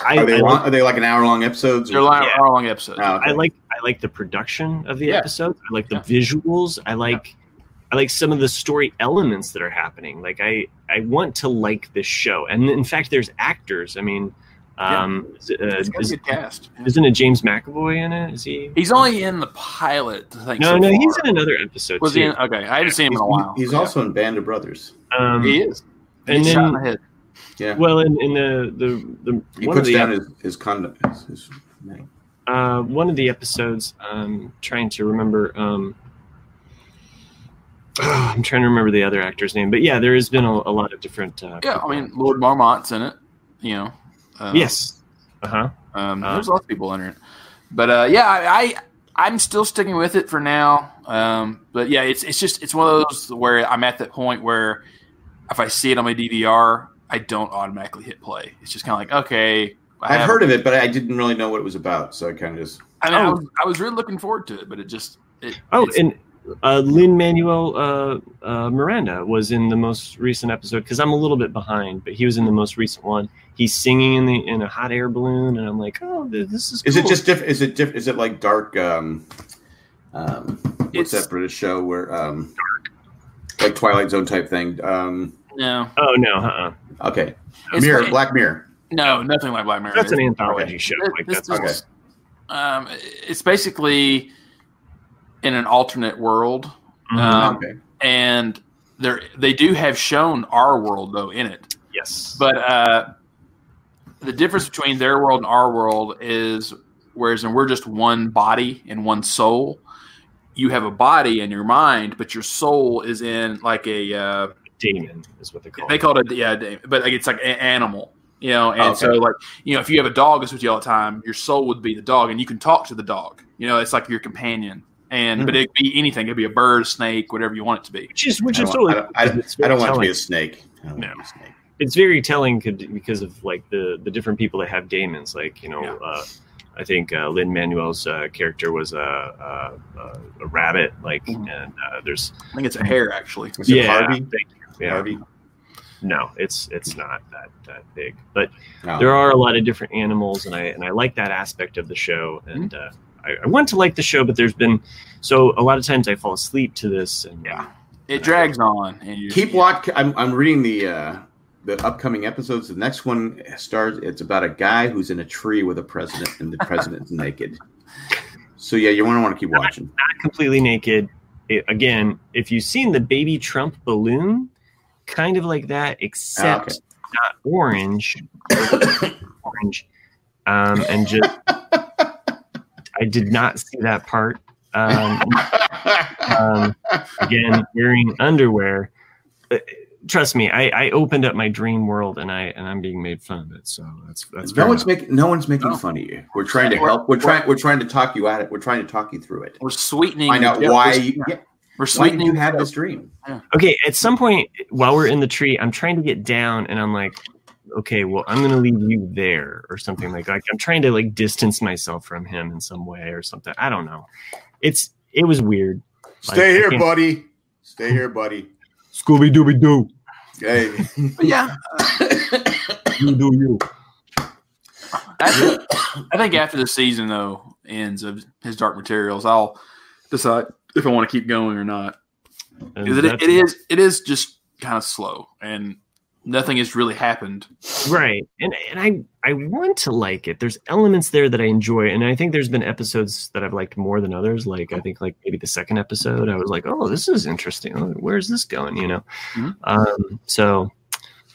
I Are they I, long, like, are they like an hour long episodes? or- They're long, Yeah. long episodes. Oh, okay. I like I like the production of the Yeah. episodes. I like the Yeah. visuals. I like I like some of the story elements that are happening. Like I I want to like this show. And in fact there's actors. I mean um is it, uh, It's got is, good cast. isn't it James McAvoy in it? Is he He's only in the pilot. I think. No, so no, far. he's in another episode Was too. he in? Okay, I haven't seen him He's, in a while. he's Yeah. also in Band of Brothers. um, he is. and He's shot in then the head. Yeah, well in, in the the, the he one of puts the down his his conduct. His, his name. uh, one of the episodes. Um, trying to remember. Um, I'm trying to remember the other actor's name, but yeah, there has been a, a lot of different. Uh, Yeah, I mean Lord Mormont's in it. You know. Uh, yes. Uh huh. Um, Uh, there's lots of people in it, but uh, yeah, I, I I'm still sticking with it for now. Um, but yeah, it's it's just it's one of those where I'm at that point where if I see it on my DVR, I don't automatically hit play. It's just kind of like okay, I I've have- heard of it, but I didn't really know what it was about, so I kind of just. I mean, I Oh. was I was really looking forward to it, but it just it, Oh, and uh, Lin Manuel uh, uh, Miranda was in the most recent episode because I'm a little bit behind, but he was in the most recent one. He's singing in the in a hot air balloon, and I'm like, oh, this is. Is it just different? Is it diff? Is it like dark? Um, um, what's It's- that British show where um, like Twilight Zone type thing? Um, no, Oh no, uh-uh. okay, It's Mirror, like- Black Mirror. no, nothing like Black Mirror. that's an anthology okay. show. This- Like this that's is- Um, it's basically in an alternate world, Mhm. Um, okay, and they they do have shown our world though in it. yes, But uh, the difference between their world and our world is, whereas and we're just one body and one soul. You have a body and your mind, but your soul is in like a uh, Daemon is what they call it. they it. call it yeah, but like it's like an animal, you know. And Okay. so like you know, if you have a dog, that's what you all the time. Your soul would be the dog, and you can talk to the dog. You know, it's like your companion. And but it could be anything. It'd be a bird, snake, whatever you want it to be. Which is which I is don't, totally. I don't, I don't, it's I don't want to be a snake. I don't want No. to be a snake. It's very telling because of like the the different people that have daemons. Like you know, Yeah. uh, I think uh, Lin Manuel's uh, character was a, a, a, a rabbit. Like, Mhm. and uh, there's I think it's a hare, actually. Is it yeah, Harvey? thank you. Yeah. Harvey. No, it's it's not that that big, but No. there are a lot of different animals, and I and I like that aspect of the show, and uh, I, I want to like the show, but there's been so a lot of times I fall asleep to this, and Yeah. It drags on, and you Keep watch. I'm, I'm reading the uh, the upcoming episodes. The next one starts. It's about a guy who's in a tree with a president, and the president's naked. So yeah, you want to want to keep watching. not completely naked. It, again, if you've seen the baby Trump balloon, kind of like that, except okay. not orange, orange, um, and just I did not see that part. Um, um, again, wearing underwear. Uh, Trust me, I, I opened up my dream world and I and I'm being made fun of it. So that's that's no one's making no one's making No. fun of you. We're trying to We're- help. We're trying. We're trying to talk you at it. We're trying to talk you through it. we're sweetening. Find out why. You, yeah, we're sweetening. did you have this dream? Okay, at some point while we're in the tree, I'm trying to get down and I'm like, okay, well, I'm gonna leave you there or something like like I'm trying to like distance myself from him in some way or something. I don't know. It's it was weird. Stay I here, buddy. Stay here, buddy. Scooby Dooby Doo. Hey. Yeah, You do you. I think, I think after the season though ends of his Dark Materials, I'll decide if I want to keep going or not. And it, it is it is just kind of slow, and nothing has really happened. right and and i i want to like it there's elements there that i enjoy and i think there's been episodes that i've liked more than others like i think like maybe the second episode i was like oh this is interesting Oh, where's this going you know Mhm. um so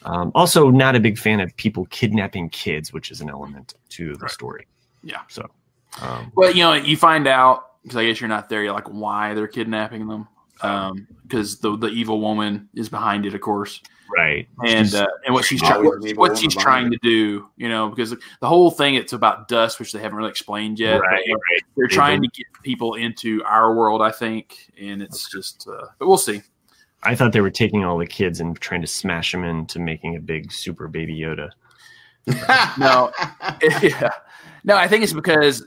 um also not a big fan of people kidnapping kids which is an element to the Right. story Yeah. so um Well, you know, you find out because I guess you're not there. You're like, why they're kidnapping them? Because the the evil woman is behind it, of course, right and uh, and what she's trying what she's trying to do. You know, because the whole thing it's about dust, which they haven't really explained yet. right, but right. They're trying to get people into our world, I think, and it's just. Uh, but we'll see. I thought they were taking all the kids and trying to smash them into making a big super baby Yoda. No. yeah. No, I think it's because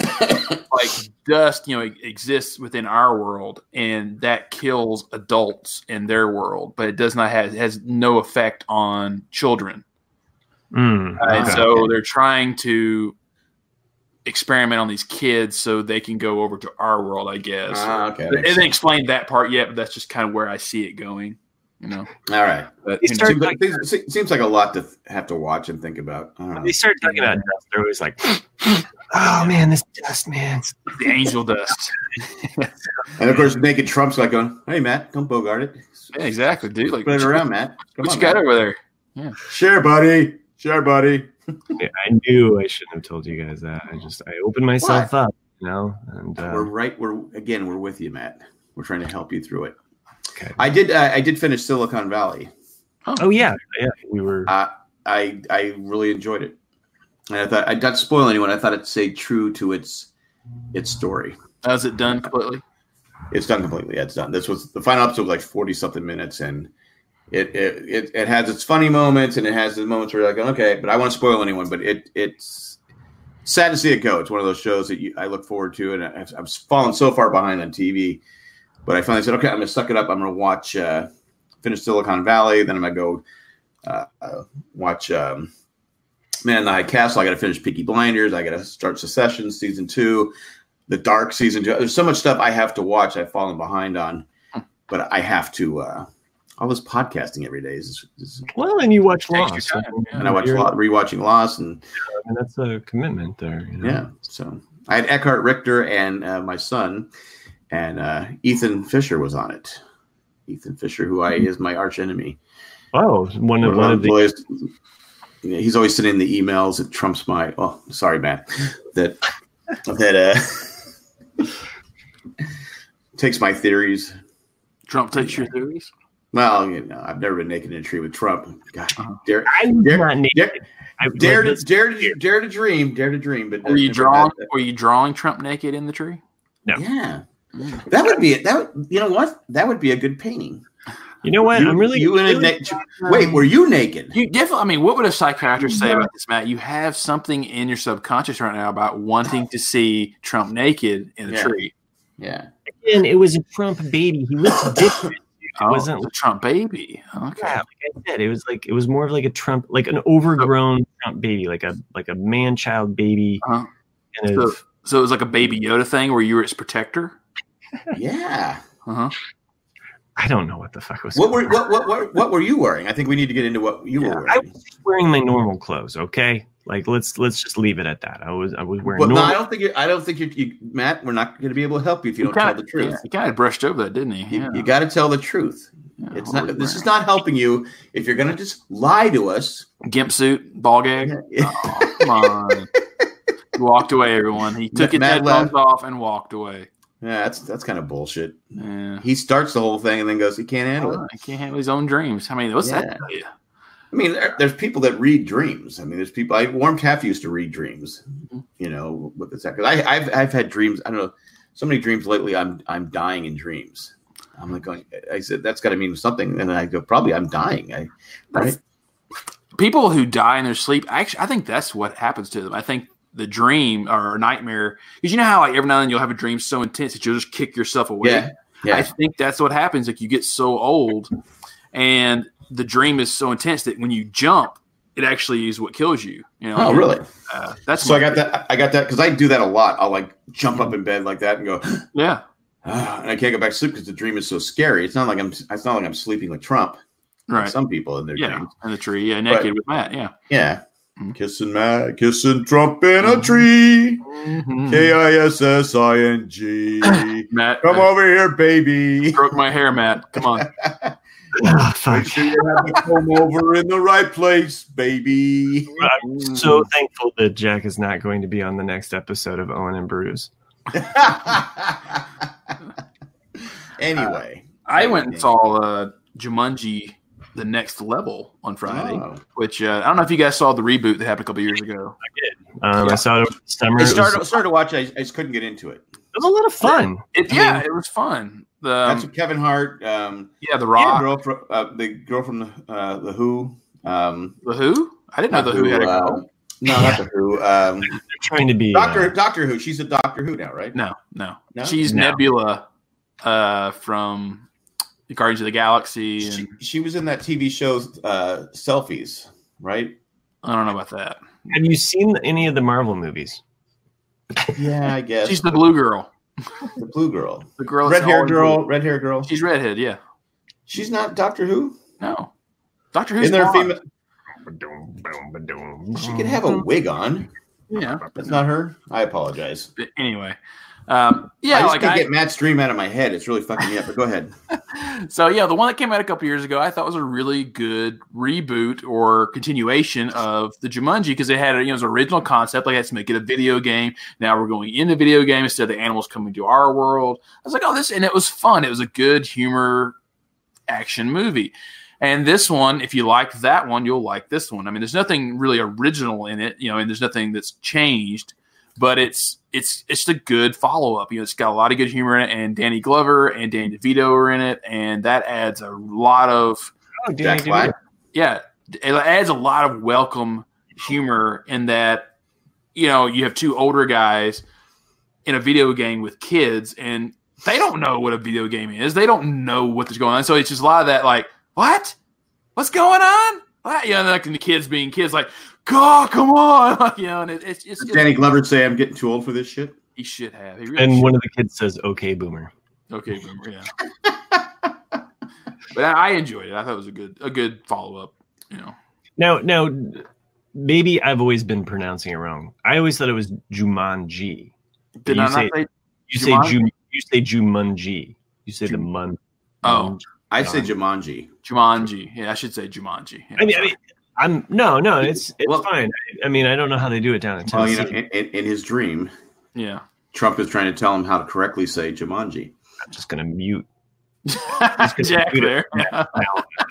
like dust, you know, exists within our world, and that kills adults in their world, but it does not have has no effect on children. Mm, and so they're trying to experiment on these kids so they can go over to our world, I guess. Ah, okay. They didn't explain that part yet, but that's just kind of where I see it going. You know, All right. but They you know, Seems like, things- seems like a lot to th- have to watch and think about. I don't they start talking about dust. They're always like, "Oh man, this dust, man." the angel dust. And of course, naked Trump's like going, "Hey, Matt, come bogart it. Yeah, exactly, dude. Like, Put it around, Matt. Come what on, you got Matt. over there? Yeah. Share, buddy. Share, buddy." Yeah, I knew I shouldn't have told you guys that. I just I opened myself up, you know. And uh, we're right. We're again. We're with you, Matt. We're trying to help you through it. Okay. I did. Uh, I did finish Silicon Valley. Oh yeah, yeah. We were. Uh, I I really enjoyed it, and I thought I not spoil anyone. I thought it stayed true to its its story. How's it done completely? It's done completely. Yeah, it's done. This was the final episode was like forty something minutes, and it it, it it has its funny moments and it has the moments where you're like, okay, but I want to spoil anyone. But it it's sad to see it go. It's one of those shows that you, I look forward to, and I've, I've fallen so far behind on TV. But I finally said, okay, I'm gonna suck it up. I'm gonna watch uh, finish Silicon Valley. Then I'm gonna go uh, uh, watch um, Man in the High Castle. I got to finish Peaky Blinders. I got to start Succession season two, The Dark season two. There's so much stuff I have to watch. I've fallen behind on, but I have to. Uh, all this podcasting every day is, is well, and you watch Takes Lost, time, yeah. and I watch You're- lot, rewatching Lost, and I mean, that's a commitment there. You know? yeah. So I had Eckhart Richter and uh, my son, and uh, Ethan Fisher was on it. Ethan Fisher, who I is my arch enemy. Oh, one of one of the. Employees- yeah, he's always sending the emails that trumps my. Oh, sorry, Matt. That that uh takes my theories. Trump takes your theories. Well, you know, I've never been naked in a tree with Trump. God, Uh-huh. dare, I'm dare, not naked. dare, I, dare, to, let's- dare, to, dare to dream, dare to dream. But Were you drawing? Were you drawing Trump naked in the tree? No. Yeah, that would be it. That would, you know what? That would be a good painting. You know what? You, I'm really. you in a really- na- wait. Were you naked? You definitely. I mean, what would a psychiatrist say about this, Matt? You have something in your subconscious right now about wanting to see Trump naked in a Yeah. tree. Yeah. Again, it was a Trump baby. He looked different. Oh, wasn't- it's a Trump baby. Okay. Yeah, like I said, it was like it was more of like a Trump, like an overgrown Trump baby, like a like a man child baby. Uh-huh. Kind So, of, so it was like a baby Yoda thing where you were its protector. Yeah. Uh huh. I don't know what the fuck was. What were what, what what what were you wearing? I think we need to get into what you Yeah, were wearing. I wearing. was wearing my normal clothes. Okay, like let's let's just leave it at that. I was I was wearing Well, no. I don't think you I don't think you, you Matt. We're not going to be able to help you if you don't tell the truth. Yeah, he kind of brushed over that, didn't he? You, Yeah. you got to tell the truth. Yeah, It's not. was he This is not helping you if you're going to just lie to us. gimp suit, ball gag. Oh, come on. He walked away, everyone. He took his headphones off and walked away. Yeah, that's that's kind of bullshit. Yeah. He starts the whole thing and then goes, he can't handle it. He can't handle his own dreams. I mean, what's Yeah. that you? I mean, there, there's people that read dreams. I mean, there's people. I Warm Taff used to read dreams. Mhm. You know, with this because I I've I've had dreams. I don't know, so many dreams lately. I'm I'm dying in dreams. I'm like going. I said that's got to mean something, and I go probably I'm dying. I right. People who die in their sleep, actually, I think that's what happens to them. I think the dream or nightmare, because you know how like every now and then you'll have a dream so intense that you'll just kick yourself away. Yeah, I think that's what happens. Like you get so old, and the dream is so intense that when you jump, it actually is what kills you. You know? Oh, really? Uh, that's So I got that. I got that because I do that a lot. I'll like jump up in bed like that and go, Yeah. ah, and I can't go back to sleep because the dream is so scary. It's not like I'm. It's not like I'm sleeping like Trump. like Right. some people in their Yeah, dreams. in the tree. Yeah, naked with Matt. Yeah. Yeah. Mhm. Kissing Matt, kissing Trump in a tree. Mm-hmm. K I S S I N G. Matt, Come uh, over here, baby. stroke my hair, Matt. Come on. Fuck. Make sure you have the comb over in the right place, baby. I'm so thankful that Jack is not going to be on the next episode of Owen and Bruce. anyway, I went and saw uh, Jumanji: The Next Level on Friday, Oh. which uh, I don't know if you guys saw the reboot that happened a couple years ago. Um, Yeah. I saw it over the summer. I It was, started, started to watch. it, I, I just couldn't get into it. it was a lot of fun. It, I yeah, mean- it was fun. The That's um, Kevin Hart. Um, yeah, the the Rock, girl from uh, the girl from the uh, the Who. Um, the Who. I didn't know the Who had a uh, girl. no, not the Who. Um, They're trying to be Doctor uh, Doctor Who. She's a Doctor Who now, right? No, no, No? she's No. Nebula uh, from Guardians of the Galaxy, She, and she was in that TV show uh, Selfies, right? I don't know about that. Have you seen any of the Marvel movies? Yeah, I guess. She's the blue girl, the blue girl, the girl, red hair girl, blue. red hair girl. She's redhead. Yeah, She's not Doctor Who. no, Doctor Who's Isn't there a female? She could have a wig on. Yeah, That's not her. I apologize. But anyway, um, yeah, I just like can't I, get Matt's dream out of my head. It's really fucking me up. But go ahead. so yeah, the one that came out a couple years ago, I thought was a really good reboot or continuation of the Jumanji because it had you know, it was an original concept. Like, let's make it a video game. Now we're going into video game instead of the animals coming to our world. I was like, oh, this, and it was fun. It was a good humor action movie. And this one, if you like that one, you'll like this one. I mean, there's nothing really original in it, you know, and there's nothing that's changed, but it's it's it's a good follow up. You know, it's got a lot of good humor in it, and Danny Glover and Danny DeVito are in it, and that adds a lot of Oh, Jack Black. yeah, it adds a lot of welcome humor in that you know you have two older guys in a video game with kids and they don't know what a video game is they don't know what is going on so it's just a lot of that like what what's going on what? you know and like the kids being kids like god come on like, you know and it, it's, it's Does Danny Glover say I'm getting too old for this shit? he should have he really And should. one of the kids says, "Okay, boomer." okay boomer yeah but I, I enjoyed it i thought it was a good a good follow-up you know Now, now, maybe I've always been pronouncing it wrong. I always thought it was Jumanji. did You i say- not say You say Jumanji? Ju, you say Jumanji. You say the Jum- mun. Oh. I say Um, Jumanji. Jumanji. Yeah, I should say Jumanji. Yeah, I mean, I mean, I'm no, no. It's it's Well- fine. I, I mean, I don't know how they do it down in Well, you Tennessee. know, in, in, in his dream, yeah. Trump is trying to tell him how to correctly say Jumanji. I'm just gonna mute. Jack there. Yeah.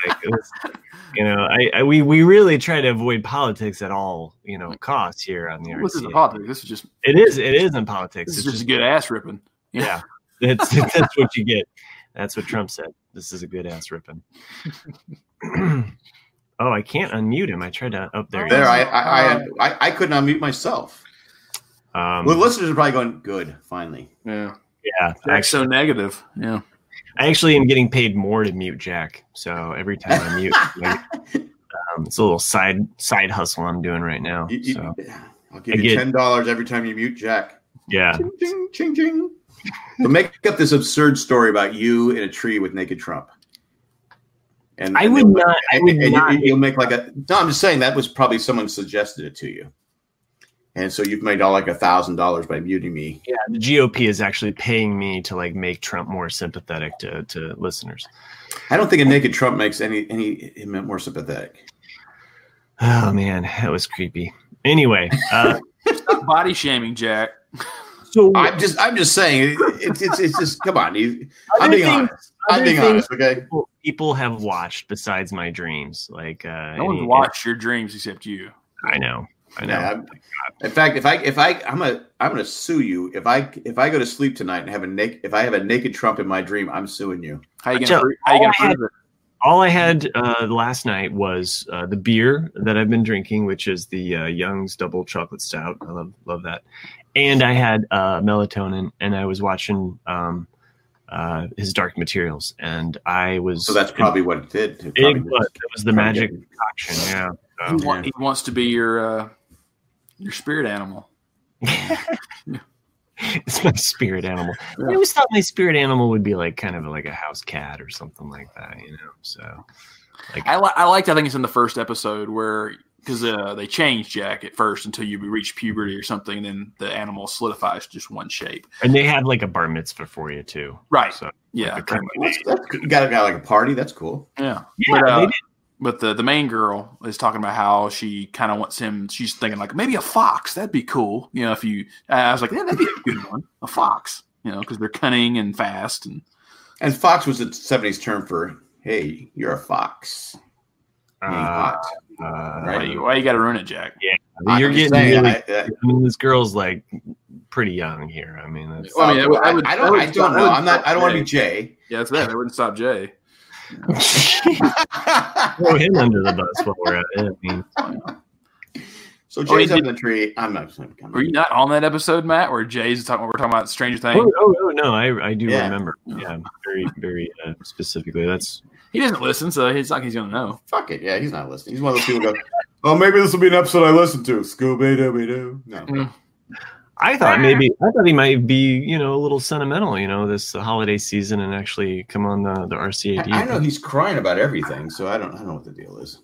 Like, it's- you know, I, I we we really try to avoid politics at all you know costs here on the This is the RCA. politics. This is just It is it is in politics. this is It's just a good ass ripping. yeah. That's that's what you get. That's what Trump said. This is a good ass ripping. oh, I can't unmute him. I tried to up there. he There, is. I I, I, I, I couldn't unmute myself. um, Well, the listeners are probably going, good, finally. Yeah. yeah, Jack's actually, so negative. Yeah. I actually am getting paid more to mute Jack. So every time I mute, like, um, it's a little side side hustle I'm doing right now. You- you- So I'll give I you get- $10 every time you mute Jack. yeah, Ching, ching, ching, ching. But make up this absurd story about you in a tree with naked Trump. And I and would then- not- I and- would and you- not- You'll make like a. No, I'm just saying that was probably someone suggested it to you, and so you've made all like a thousand dollars by muting me. yeah. The GOP is actually paying me to like make Trump more sympathetic to to listeners. I don't think a naked Trump makes any any him more sympathetic. Oh man, that was creepy. Anyway, uh, Stop body shaming, Jack. so I'm just I'm just saying it's it's, it's just come on. I'm being things- honest. I'm being honest. Okay. people, people have watched besides my dreams. Like uh, No one's any- watched your dreams except you. I know, I know. Yeah, in fact, if I if I I'm a I'm gonna sue you if I if I go to sleep tonight and have a naked if I have a naked Trump in my dream, I'm suing you. How you gonna, pro- how you gonna all I had- prove it? All I had uh, last night was uh, the beer that I've been drinking, which is the uh, Young's Double Chocolate Stout. I love love that. And I had uh, melatonin, and I was watching um, uh, his Dark Materials, and I was. So that's probably what it did. It it probably was, it was the magic did. concoction. Yeah. He, So, want, he wants to be your uh, your spirit animal. it's my spirit animal. Yeah. I always thought my spirit animal would be like kind of like a house cat or something like that, you know. So Like I, li- I liked. I think it's in the first episode where because uh, they change Jack at first until you reach puberty or something, and then the animal solidifies just one shape. and they have like a bar mitzvah for you too. Right. So Yeah. like, kind of- That's, that's. You got a guy like a party. That's cool. yeah. yeah, But, uh, they did. But the the main girl is talking about how she kind of wants him. She's thinking like maybe a fox. That'd be cool. You know, if you. I was like, yeah, that'd be a good one. A fox. You know, because they're cunning and fast and. And fox was a '70s term for "Hey, you're a fox." Being Uh, hot. Why Right. you, why you got to ruin it, Jack? Yeah, you're I'm getting saying, really. I, uh, I mean, this girl's like pretty young here. I mean, that's Well, I mean, I would- I would- I I don't. would- I don't I know. I'm not. I don't want to be Jay. Yeah, that's that. That wouldn't stop Jay. throw him under the bus while we're at it. I mean, so Oh, he Jay's up did- in the tree. I'm not. I'm not- Were you not on that episode, Matt, where Jay's talking? We're talking about Stranger Things. oh, oh, oh no, I I do Yeah. remember. Yeah, very very uh, specifically. That's He doesn't listen, so he's like he's gonna know. Fuck it. Yeah, he's not listening. He's one of those people who go, "Oh, maybe this will be an episode I listen to." Scooby Dooby Doo. No. Mm. I thought maybe I thought he might be you know a little sentimental you know this holiday season and actually come on the the RCAD. I, I know he's crying about everything, so I don't. I don't know what the deal is.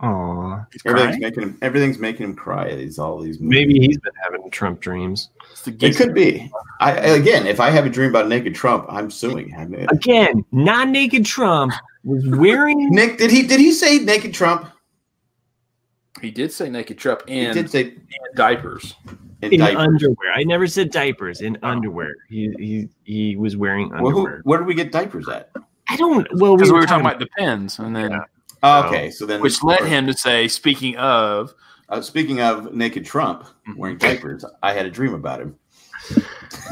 Aw, He's Everything's crying. making him. Everything's making him cry. These all these. maybe he's been having Trump dreams It could be. I again, if I have a dream about naked Trump, I'm suing. I mean, again. not naked Trump was wearing Nick, did he did he say naked Trump? He did say naked Trump and He did say in diapers. in in underwear. I never said diapers. In underwear, he he he was wearing Well, who, underwear. where do we get diapers at? I don't. Well, Because we were talking talking about depends, and then Yeah. Oh, okay, so then which led him to say, speaking of, Uh, speaking of naked Trump wearing diapers, I had a dream about him.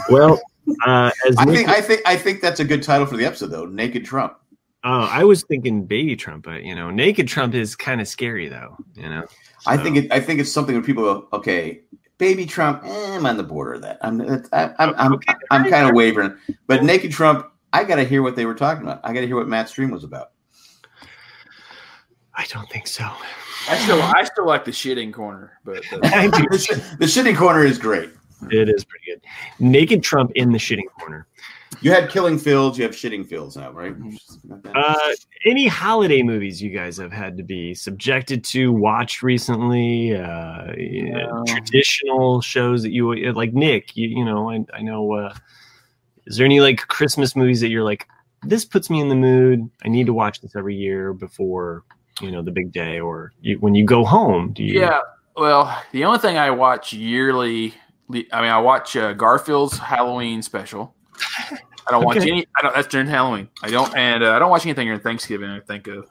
Well, uh, as I Nick- think I think I think that's a good title for the episode, though. Naked Trump. Oh, I was thinking baby Trump, but you know, naked Trump is kind of scary though. You know, I think it. I think it's something where people go, okay, baby Trump. Eh, I'm on the border of that. I'm I'm I'm I'm, Okay, I'm kind of wavering. But naked Trump, I got to hear what they were talking about. I got to hear what Matt's stream was about. I don't think so. I still I still like the shitting corner, but the, I do. the, sh- the shitting corner is great. It is pretty good. Naked Trump in the shitting corner. You had killing fields. You have shitting fields now, right? Uh, any holiday movies you guys have had to be subjected to, watch recently? Uh, No. Traditional shows that you like, Nick. You, you know, I, I know. Uh, is there any like Christmas movies that you're like, this puts me in the mood? I need to watch this every year before you know the big day, or you, when you go home. Do you? yeah. Well, the only thing I watch yearly, I mean, I watch uh, Garfield's Halloween special. I don't watch Okay. any. I don't. That's during Halloween. I don't, and uh, I don't watch anything during Thanksgiving. I think of.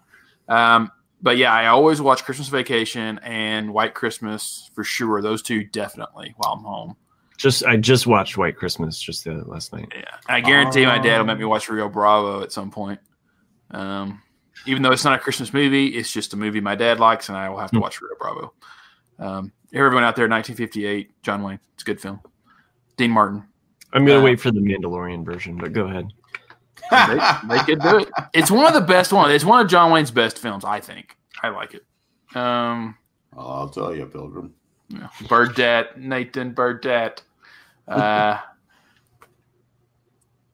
Um, but yeah, I always watch Christmas Vacation and White Christmas for sure. Those two definitely while I'm home. Just I just watched White Christmas just the last night. Yeah, I guarantee my dad will make me watch Rio Bravo at some point. Um, even though it's not a Christmas movie, it's just a movie my dad likes, and I will have to Hmm. watch Rio Bravo. Um, everyone out there, 1958, John Wayne, it's a good film. Dean Martin, I'm gonna Uh, wait for the Mandalorian version, but go ahead. they, they could do it. It's one of the best ones. It's one of John Wayne's best films, I think. I like it. Um, I'll tell you, Pilgrim. yeah. Burdette, Nathan Burdette. Uh,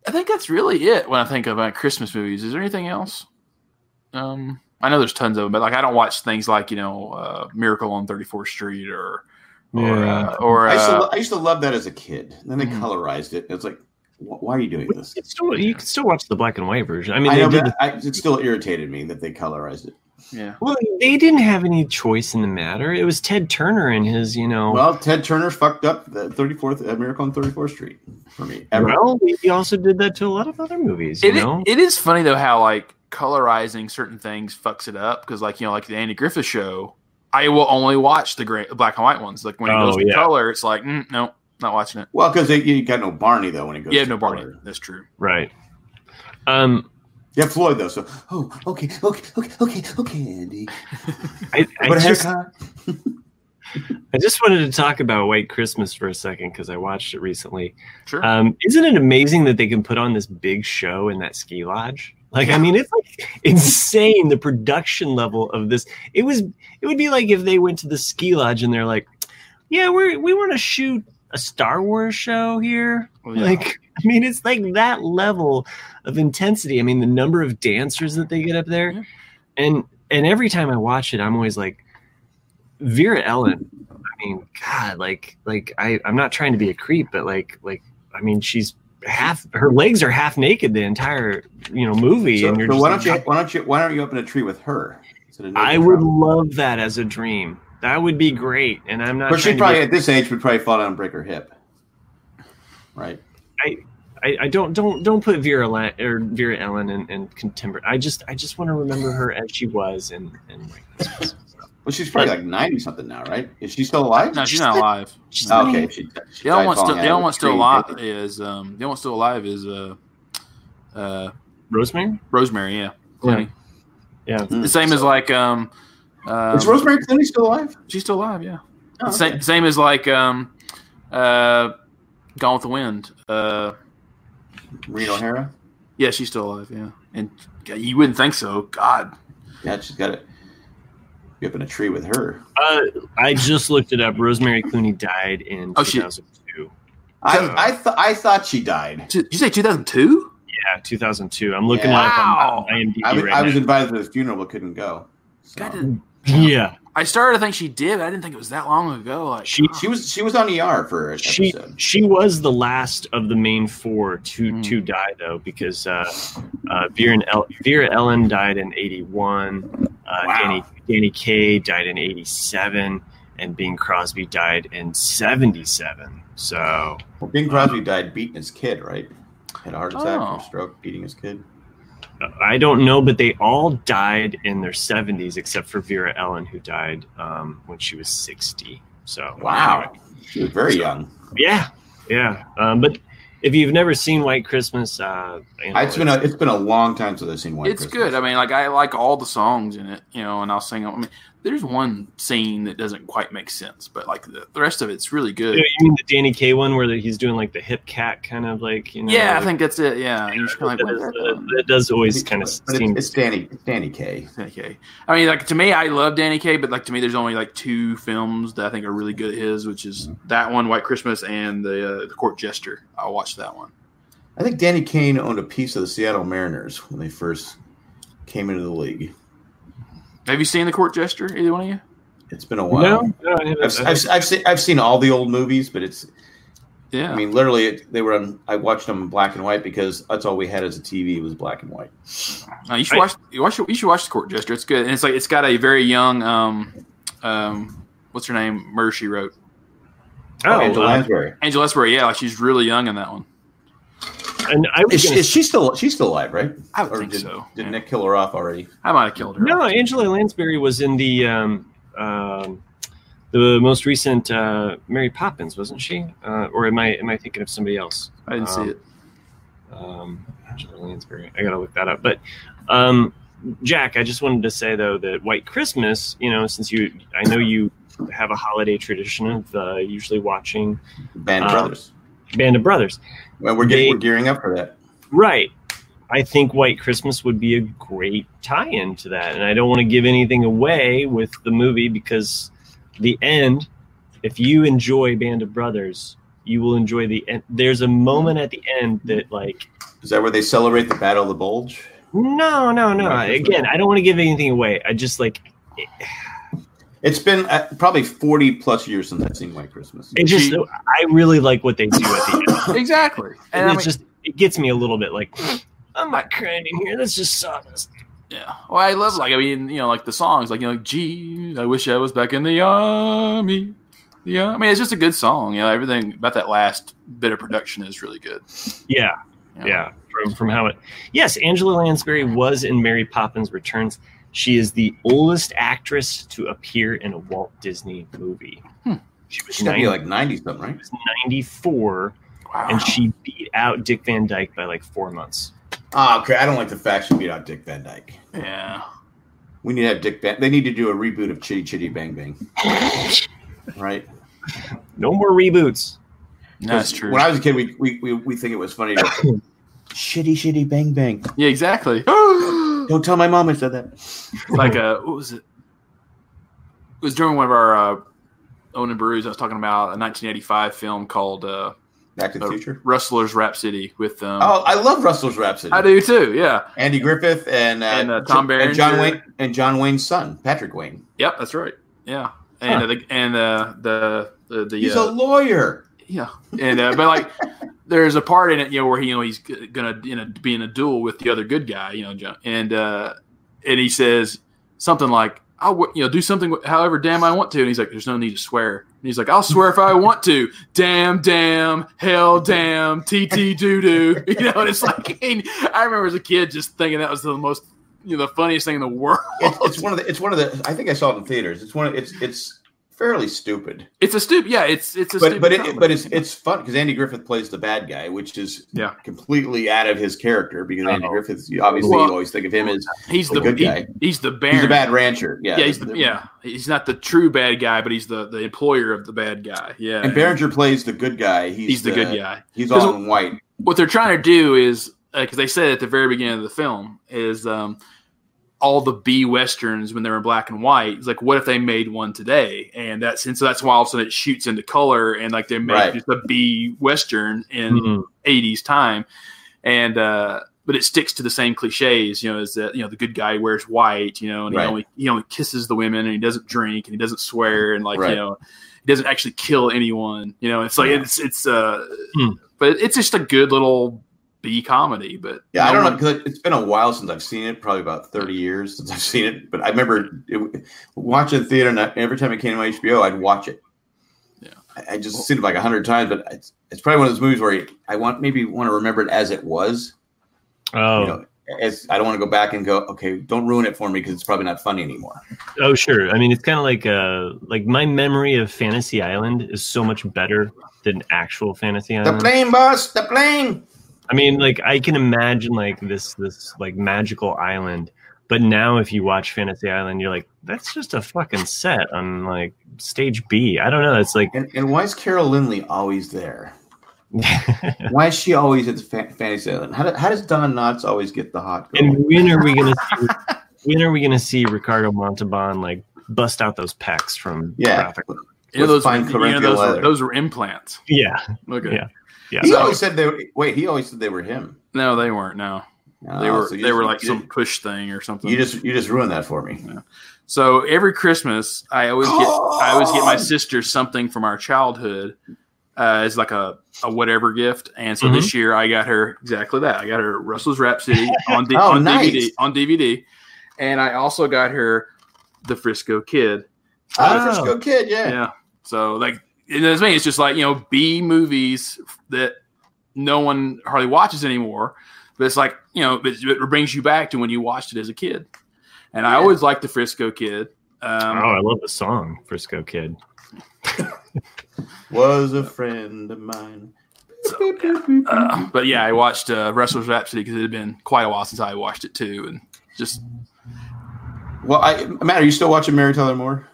I think that's really it when I think about Christmas movies. Is there anything else? Um, I know there's tons of them, but like I don't watch things like you know uh, Miracle on 34th Street or or uh, or I used, to, uh, I used to love that as a kid. Then they Mhm. colorized it. It's like, wh- why are you doing this? It's still, you can still watch the black and white version. I mean, I they know, did. but I, it still irritated me that they colorized it. yeah. well, they didn't have any choice in the matter. It was Ted Turner and his, you know. Well, Ted Turner fucked up the 34th uh, Miracle on 34th Street for me. Ever. well, he also did that to a lot of other movies. You It, know, it is funny though how like colorizing certain things fucks it up because like you know like the Andy Griffith show, I will only watch the gray black and white ones. Like when it Oh, goes to yeah. color, it's like mm, no, not watching it. Well, because you got no Barney though when it goes. Yeah, to no Barney. color. That's true. right? Um, Yeah, Floyd though, so oh, okay, okay, okay, okay, okay, Andy. I, I What a just, haircut! I just wanted to talk about White Christmas for a second because I watched it recently. Sure. Um, isn't it amazing that they can put on this big show in that ski lodge? Like, I mean, it's like insane the production level of this. It was, it would be like if they went to the ski lodge and they're like, "Yeah, we're we want to shoot a Star Wars show here." Oh, yeah. Like, I mean, it's like that level of intensity. I mean, the number of dancers that they get up there, Yeah. and and every time I watch it, I'm always like, Vera Ellen. I mean, God, like, like I, I'm not trying to be a creep, but like, like, I mean, she's half her legs are half naked the entire you know movie, So, and you're so just why like, don't you why don't you why don't you up in a tree with her? instead of naked I would Trump? love that as a dream. That would be great, and I'm not. But she'd probably at this age would probably fall down and break her hip. Right. I, I don't don't don't put Vera La- or Vera Ellen in, in contemporary. I just I just want to remember her as she was and and Well, she's probably like ninety something now, right? Is she still alive? No, she's not alive. she's Oh, okay. even- She, she The only one still, falling the out of only a one still alive is um, the only one still alive is uh, uh, Rosemary. Rosemary. Yeah, Clooney. Yeah, Mm. The same as like um, um, Is Rosemary Clooney still alive? she's still alive. Yeah. Oh, Same, okay. same as like um, uh, Gone with the Wind. Uh, Maureen O'Hara. yeah, she's still alive. Yeah, and you wouldn't think so. God, Yeah, she's got it. Be up in a tree with her. uh, I just looked it up. Rosemary Clooney died in Oh, she- 2002. I I, th- I thought she died. did you say 2002? Yeah, 2002. I'm looking Yeah. up Wow. on IMDb I was, right I was now. invited to the funeral but couldn't go. So. God, yeah, I started to think she did. But I didn't think it was that long ago. Like she She was she was on ER for an she episode. she was the last of the main four to Hmm. to die though because uh, uh, Vera, El- Vera Ellen died in 81. Uh, Wow. Danny Danny Kaye died in 87, and Bing Crosby died in 77. So Well, Bing Crosby died beating his kid, right? Had a heart attack Oh. or stroke, beating his kid. I don't know, but they all died in their 70s except for Vera Ellen, who died um, when she was 60. So Wow, she was very young. yeah, yeah. Um, but if you've never seen White Christmas, uh, you know, It's been a it's been a long time since I've seen White Christmas. it's Christmas. good. I mean, like I like all the songs in it, you know, and I'll sing them. I mean, there's one scene that doesn't quite make sense, but like the, the rest of it's really good. You mean the Danny Kaye one where he's doing like the hip cat kind of like you know? Yeah, I think that's it. Yeah, and you're just kind that, of like, does, uh, that does always kind of seem. it's, it's Danny it's Danny Kaye. Danny Kaye. I mean, like to me, I love Danny Kaye, but like to me, there's only like two films that I think are really good of his, which is that one, White Christmas, and the uh, the Court Jester. I'll watch that one. I think Danny Kane owned a piece of the Seattle Mariners when they first came into the league. Have you seen the Court Jester? Either one of you? It's been a while. no, no, I haven't- I've, I've, I've, seen, I've seen all the old movies, but it's Yeah. I mean literally it, they were on. I watched them in black and white because that's all we had as a TV was black and white. Uh, you should I- watch. You watch. You should watch the Court Jester. It's good, and it's like it's got a very young. Um, um, what's her name? Murder She Wrote. oh, Angela uh, Lansbury. Angela Lansbury. Yeah, like she's really young in that one. And I was Is, she- gonna is she still she's still alive, right? I would Or think did, so. Did yeah. Nick kill her off already? I might have killed her. No, Angela Lansbury was in the um, um, the most recent uh, Mary Poppins, wasn't she? Uh, or am I am I thinking of somebody else? I didn't see Um, it. Um, Angela Lansbury. I gotta look that up. But um, Jack, I just wanted to say though that White Christmas, you know, since you, I know you have a holiday tradition of uh, usually watching Band of Um, Brothers. Band of Brothers. Well, we're getting they- we're gearing up for that. Right. I think White Christmas would be a great tie-in to that, and I don't want to give anything away with the movie because the end. If you enjoy Band of Brothers, you will enjoy the end. There's a moment at the end that, like, Is that where they celebrate the Battle of the Bulge? no, no, no. Again, I don't want to give anything away. I just like eh, It's been uh, probably forty plus years since I've seen White Christmas. it. Just She- I really like what they do at the end. Exactly. And And I mean, just it gets me a little bit like I'm not crying in here. That's just sawdust. yeah. Well, I love like I mean, you know, like the songs, like you know, like, gee, I wish I was back in the army. Yeah, I mean, it's just a good song. You know, everything about that last bit of production is really good. Yeah. you know. yeah from from how it yes angela lansbury was in mary poppins returns she is the oldest actress to appear in a walt disney movie Hmm. she was She's gotta be 90 like ninety something, right? 94 Wow. and she beat out dick van dyke by like four months Oh, okay. I don't like the fact she beat out Dick Van Dyke. yeah. We need to have Dick Van. They need to do a reboot of Chitty Chitty Bang Bang. right. no more reboots That's true. When I was a kid, we we, we, we think it was funny. To, shitty Shitty Bang Bang. yeah, exactly. Don't tell my mom I said that. like uh what was it? It was during one of our uh Owen and Brews. I was talking about a 1985 film called uh Back to the uh, Future. Rustler's Rhapsody with um, Oh, I love Rustler's Rhapsody. I do too. Yeah. Andy Griffith and uh, And, uh, Tom and John Wayne and John Wayne's son, Patrick Wayne. Yep, that's right. Yeah. And Huh. uh, the and uh, the the the He's uh, a lawyer. Yeah, and uh, but like, there's a part in it, you know, where he, you know, he's gonna you know, be in a duel with the other good guy, you know, and uh, and he says something like, "I'll you know do something however damn I want to," and he's like, "There's no need to swear." And he's like, "I'll swear if I want to." Damn, damn, hell, damn, tt doo doo, you know, and it's like, I remember as a kid just thinking that was the most, you know, the funniest thing in the world. It's, it's one of the. It's one of the. I think I saw it in theaters. It's one. Of, it's it's fairly stupid, It's a stupid, yeah, it's it's a but stupid but it, but it's it's fun because Andy Griffith plays the bad guy, which is Yeah. completely out of his character because Andy. Griffith obviously Well- you always think of him as he's the the, good he- guy. he's the he's bad rancher. Yeah, Yeah, he's the, yeah. He's not the true bad guy, but he's the, the employer of the bad guy. Yeah, And Berenger plays the good guy. He's, he's the, good guy. He's all in white. What they're trying to do is because they said at the very beginning of the film is um, all the B westerns when they were in black and white. It's like, what if they made one today? And that's and so that's why all of a sudden it shoots into color and like they made Right. just a B western in Mhm. 80s time and uh but it sticks to the same cliches you know is that you know the good guy wears white you know and Right. he only he only kisses the women and he doesn't drink and he doesn't swear and like Right. you know he doesn't actually kill anyone you know it's like Yeah. it's it's uh Hmm. but it's just a good little b comedy but Yeah, I don't know because it's been a while since I've seen it. Probably about thirty years since I've seen it. But I remember it, watching the theater, and every time it came to my HBO, I'd watch it. Yeah. I, I just seen it like a hundred times. But it's, it's probably one of those movies where I want maybe want to remember it as it was. Oh, You know, as I don't want to go back and go, okay, don't ruin it for me because it's probably not funny anymore. oh, sure. I mean, it's kind of like uh, like my memory of Fantasy Island is so much better than actual Fantasy Island. The Island. plane, boss, the plane. I mean, like I can imagine like this this like magical island, but now if you watch Fantasy Island, you're like, that's just a fucking set on like stage B. I don't know. It's like And, and why is Carol Lindley always there? Why is she always at the fa- fantasy island? How, do, how does Don Knotts always get the hot girl? and when are we gonna see, when are we gonna see Ricardo Montalban like bust out those pecs from yeah, Traffic? you know with those, fine you know, those, were, those were implants Yeah, okay Yeah. Yeah. He So- always said they were, wait. He always said they were him. no they weren't no they Oh, were so they just- were like some just- push thing or something You just you just ruined that for me. So every Christmas, I always get I always get my sister something from our childhood uh, as like a, a whatever gift. And so this year, I got her exactly that. I got her Rustler's Rhapsody on, D- Oh, on nice. DVD on DVD, and I also got her the Frisco Kid. Oh. Frisco Kid, yeah. Yeah. So like, and that's me. It's just like you know B movies that no one hardly watches anymore. But it's like you know, it, it brings you back to when you watched it as a kid. And I always liked the Frisco Kid. Um, oh, I love the song Frisco Kid. Was a friend of mine. Uh, but yeah, I watched uh, Rustler's Rhapsody because it had been quite a while since I watched it too, and just Well, I Matt, are you still watching Mary Tyler Moore?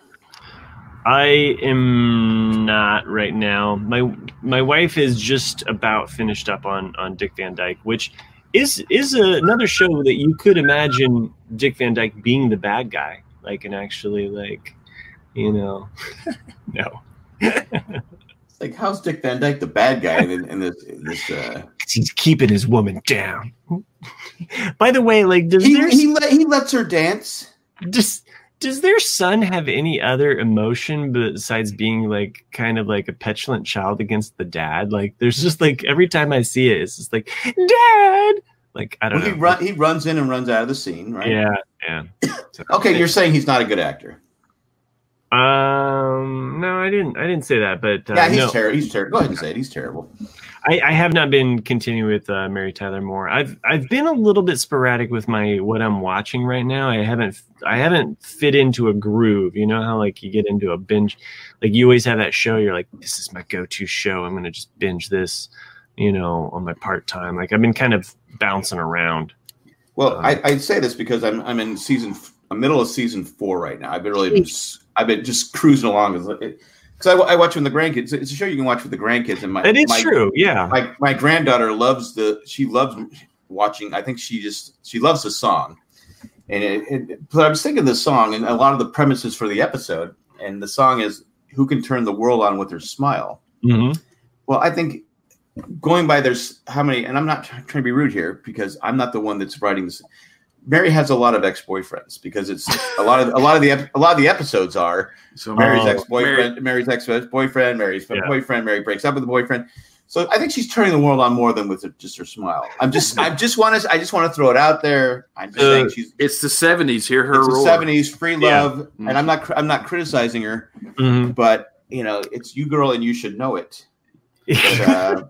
I am not right now. My my wife is just about finished up on on Dick Van Dyke, which is is a, another show that you could imagine Dick Van Dyke being the bad guy, like and actually like, you know, no, like how's Dick Van Dyke the bad guy in, in this? In this uh, he's keeping his woman down. By the way, like does he he, let, he lets her dance. does does their son have any other emotion besides being like kind of like a petulant child against the dad? Like there's just like every time I see it, it's just like dad. Like I don't Well, he know. run he runs in and runs out of the scene, right? Yeah, yeah. So- Okay, you're saying he's not a good actor. Um, no, I didn't. I didn't say that, but uh, yeah, he's no, terrible. He's terrible. Go ahead and say it. He's terrible. I, I have not been continuing with uh, Mary Tyler Moore. I've I've been a little bit sporadic with my what I'm watching right now. I haven't I haven't fit into a groove. You know how like you get into a binge, like you always have that show. You're like, this is my go-to show. I'm gonna just binge this, you know, on my part time. Like I've been kind of bouncing around. Well, Uh, I, I'd say this because I'm I'm in season f- I'm middle of season four right now. I've been really just, I've been just cruising along because I, I watch with the grandkids. It's a show you can watch with the grandkids, and my It is my, true, yeah. My my granddaughter loves the she loves watching. I think she just she loves the song, and it, it, but I was thinking the song and a lot of the premises for the episode, and the song is "Who can turn the world on with her smile." hmm Well, I think going by there's how many, and I'm not trying to be rude here because I'm not the one that's writing this. Mary has a lot of ex-boyfriends because it's a lot of a lot of the a lot of the episodes are So Mary's Oh, ex-boyfriend, Mary's ex-boyfriend, Mary's Yeah. boyfriend, Mary breaks up with the boyfriend. So I think she's turning the world on more than with just her smile. I'm just, I just want to, I just want to throw it out there. I'm just Uh, saying she's it's the '70s. Hear her it's the roar. '70s, free Yeah. love, and I'm not, I'm not criticizing her, Mhm. but you know, it's you, girl, and you should know it. But, uh,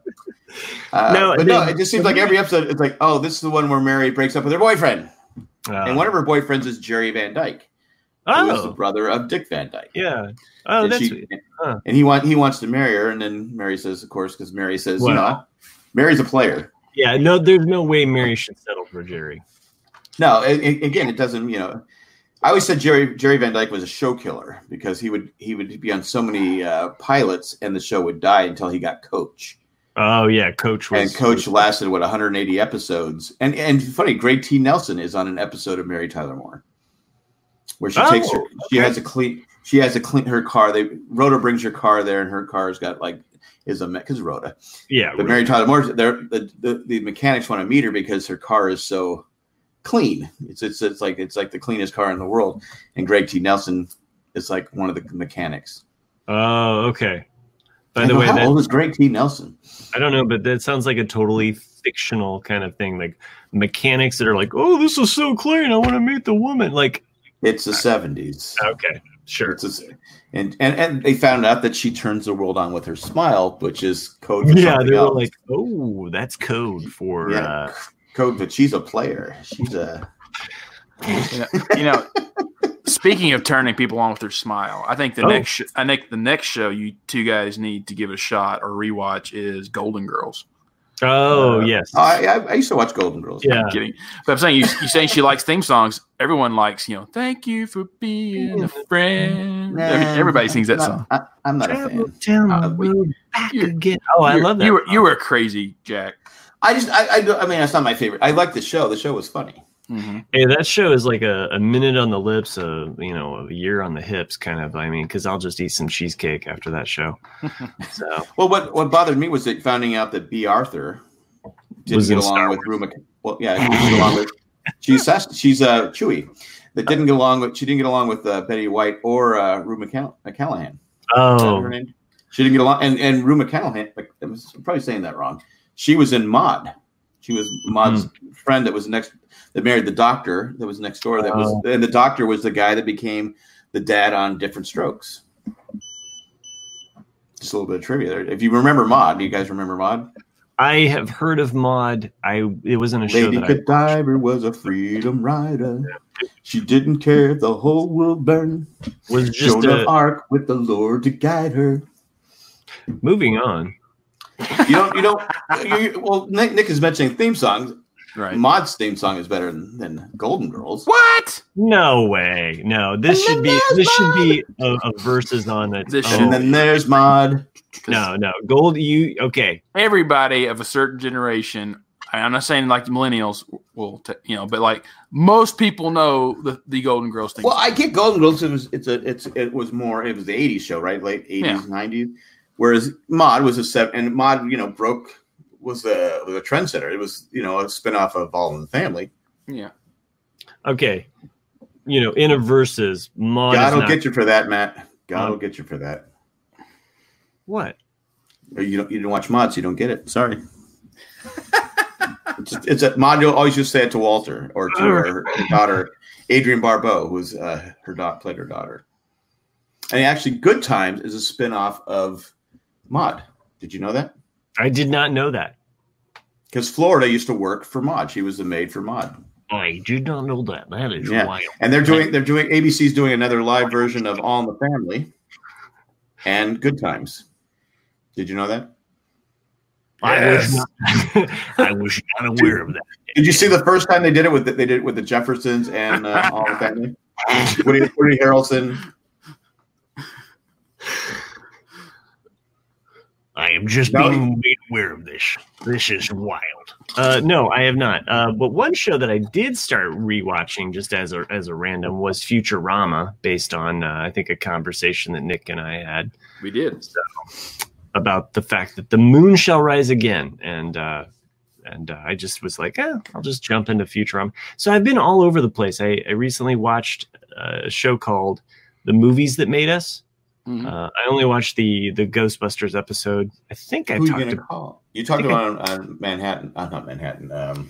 uh, No, but no, it just seems like every episode, it's like, oh, this is the one where Mary breaks up with her boyfriend, Uh, and one of her boyfriends is Jerry Van Dyke, is the oh, brother of Dick Van Dyke. yeah. Oh, and that's she- huh. and he want he wants to marry her, and then Mary says, of course, because Mary says, you know, Mary's a player. yeah. No, there's no way Mary should settle for Jerry. No, again, it doesn't. You know, I always said Jerry Jerry Van Dyke was a show killer because he would he would be on so many uh, pilots, and the show would die until he got Coach. Oh yeah, Coach was and Coach lasted what 180 episodes. And and funny, Craig T. Nelson is on an episode of Mary Tyler Moore, where she Oh, takes her. Oh, she has a clean. She has a clean her car. They Rhoda brings her car there, and her car's got like is a because Rhoda. Yeah, But Mary Tyler Moore, they're, the, the the mechanics want to meet her because her car is so clean. It's it's it's like it's like the cleanest car in the world. And Craig T. Nelson is like one of the mechanics. Oh, okay. By the go, way, how that, old is Craig T. Nelson? I don't know, but that sounds like a totally fictional kind of thing. Like mechanics that are like, "Oh, this is so clean. I want to meet the woman." Like, It's the seventies. okay, sure. It's a, and, and and they found out that she turns the world on with her smile, which is code. For Yeah, they were else. like, "Oh, that's code for." Yeah. Uh, code, but she's a player. She's a You know, you know, speaking of turning people on with their smile, I think the Oh. next sh- I think the next show you two guys need to give a shot or rewatch is Golden Girls. oh Uh, yes, I, I, I used to watch Golden Girls. yeah. I'm kidding, but I'm saying you you saying she likes theme songs. Everyone likes you know. Thank you for being a friend. Nah, Every- everybody sings that I'm song. not- I, am not a fan. down Uh, the road back again. Oh, I love that. You were you were crazy, Jack. I just I, I, I mean it's not my favorite. I like the show. The show was funny. Mm-hmm. Hey, that show is like a, a minute on the lips, a you know, a year on the hips, kind of. I mean, because I'll just eat some cheesecake after that show. So Well, what what bothered me was that finding out that Bea Arthur didn't get along with Rue. Mc, well, yeah, she didn't get along with she's Sass- she's uh Chewy. That didn't get along with she didn't get along with uh, Betty White or uh, Rue McCall- McCallahan. Oh, her name? She didn't get along, and and Rue McCallahan. like, I was I'm probably saying that wrong. She was in Maud. She was Maud's friend that was next that married the doctor that was next door. That was oh. and the doctor was the guy that became the dad on Different Strokes. Just a little bit of trivia there. If you remember Maud, do you guys remember Maud? I have heard of Maud. I it wasn't a show Lady that I Godiva was a freedom rider. She didn't care if the whole world burned. was just Joan of a, Arc with the Lord to guide her. moving on. You don't. You don't. Well, Nick, Nick is mentioning theme songs. Right. Maud's theme song is better than, than Golden Girls. What? No way. No, this should be this should be a, a verses on it. This Oh, And then there's Maud. no, no, gold. You okay? Everybody of a certain generation. I'm not saying like the millennials will, t- you know, but like most people know the, the Golden Girls thing. Well, I get Golden Girls. It was it's a it's it was more it was the '80s show, right? Late '80s, Yeah. '90s. Whereas Maud was a set, and Maud you know, broke was a was a trendsetter. It was you know a spinoff of All in the Family. yeah. Okay. You know, in a verses, Maud. God is will not, get you for that, Matt. God Um, will get you for that. what? You don't you didn't watch Maud, so you don't get it. Sorry. it's, it's a mod. You'll always just say it to Walter or to her, her daughter, Adrienne Barbeau, who's uh, her daughter played her daughter. And actually, Good Times is a spinoff of Maud. Did you know that? I did not know that. Because Florida used to work for Maud. She was the maid for Maud. I did not know that. That is Yeah. wild. And they're doing they're doing ABC's doing another live version of All in the Family and Good Times. Did you know that? I was not. I was not aware of that. Did you see the first time they did it with the, they did it with the Jeffersons and uh, All in the Family? Woody, Woody Harrelson. I am just No. being made aware of this. This is wild. Uh, no, I have not. Uh, but one show that I did start rewatching just as a as a random was Futurama, based on uh, I think a conversation that Nick and I had. We did. about the fact that the moon shall rise again, and uh, and uh, I just was like, eh, I'll just jump into Futurama. So I've been all over the place. I, I recently watched uh, a show called The Movies That Made Us. Mhm. Uh, I only watched the the Ghostbusters episode. I think I Who talked. gonna About, call? You talked I think I- about on, on Manhattan, uh, not Manhattan. Um,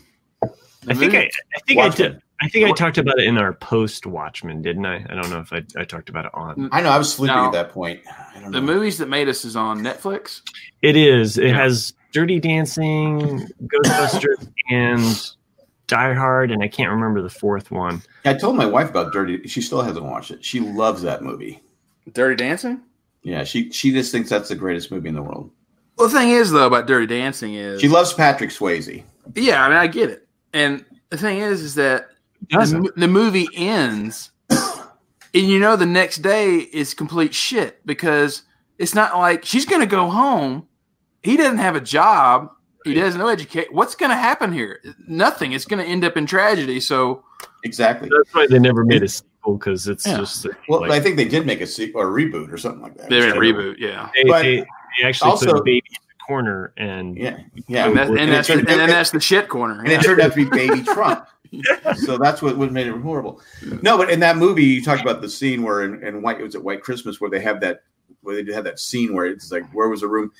I think I, I think I did. I think I talked about it in our post Watchmen, didn't I? I don't know if I, I talked about it on. I know I was sleeping No. at that point. I don't know. The movies that made us is on Netflix. It is. It Yeah. has Dirty Dancing, Ghostbusters, and Die Hard, and I can't remember the fourth one. I told my wife about Dirty. She still hasn't watched it. She loves that movie. Dirty Dancing. Yeah, she she just thinks that's the greatest movie in the world. Well, the thing is though about Dirty Dancing is She loves Patrick Swayze. yeah. I mean, I get it. And the thing is, is that the, the movie ends, and you know the next day is complete shit because it's not like she's going to go home. He doesn't have a job. He doesn't know educate. What's going to happen here? Nothing. It's going to end up in tragedy. So Exactly. That's why they never made a sequel because it's Yeah. just Well, like, I think they did make a sequel or a reboot or something like that. they're in a reboot. Yeah. they, but they, they actually also- put baby in the corner and Yeah, yeah. And, that's, and, And that's the, and then that's the shit corner. and it turned out to be Baby Trump. so that's what, what made it horrible. No, but in that movie, you talked about the scene where in, in White it was at White Christmas where they have that where they did have that scene where it's like where was the room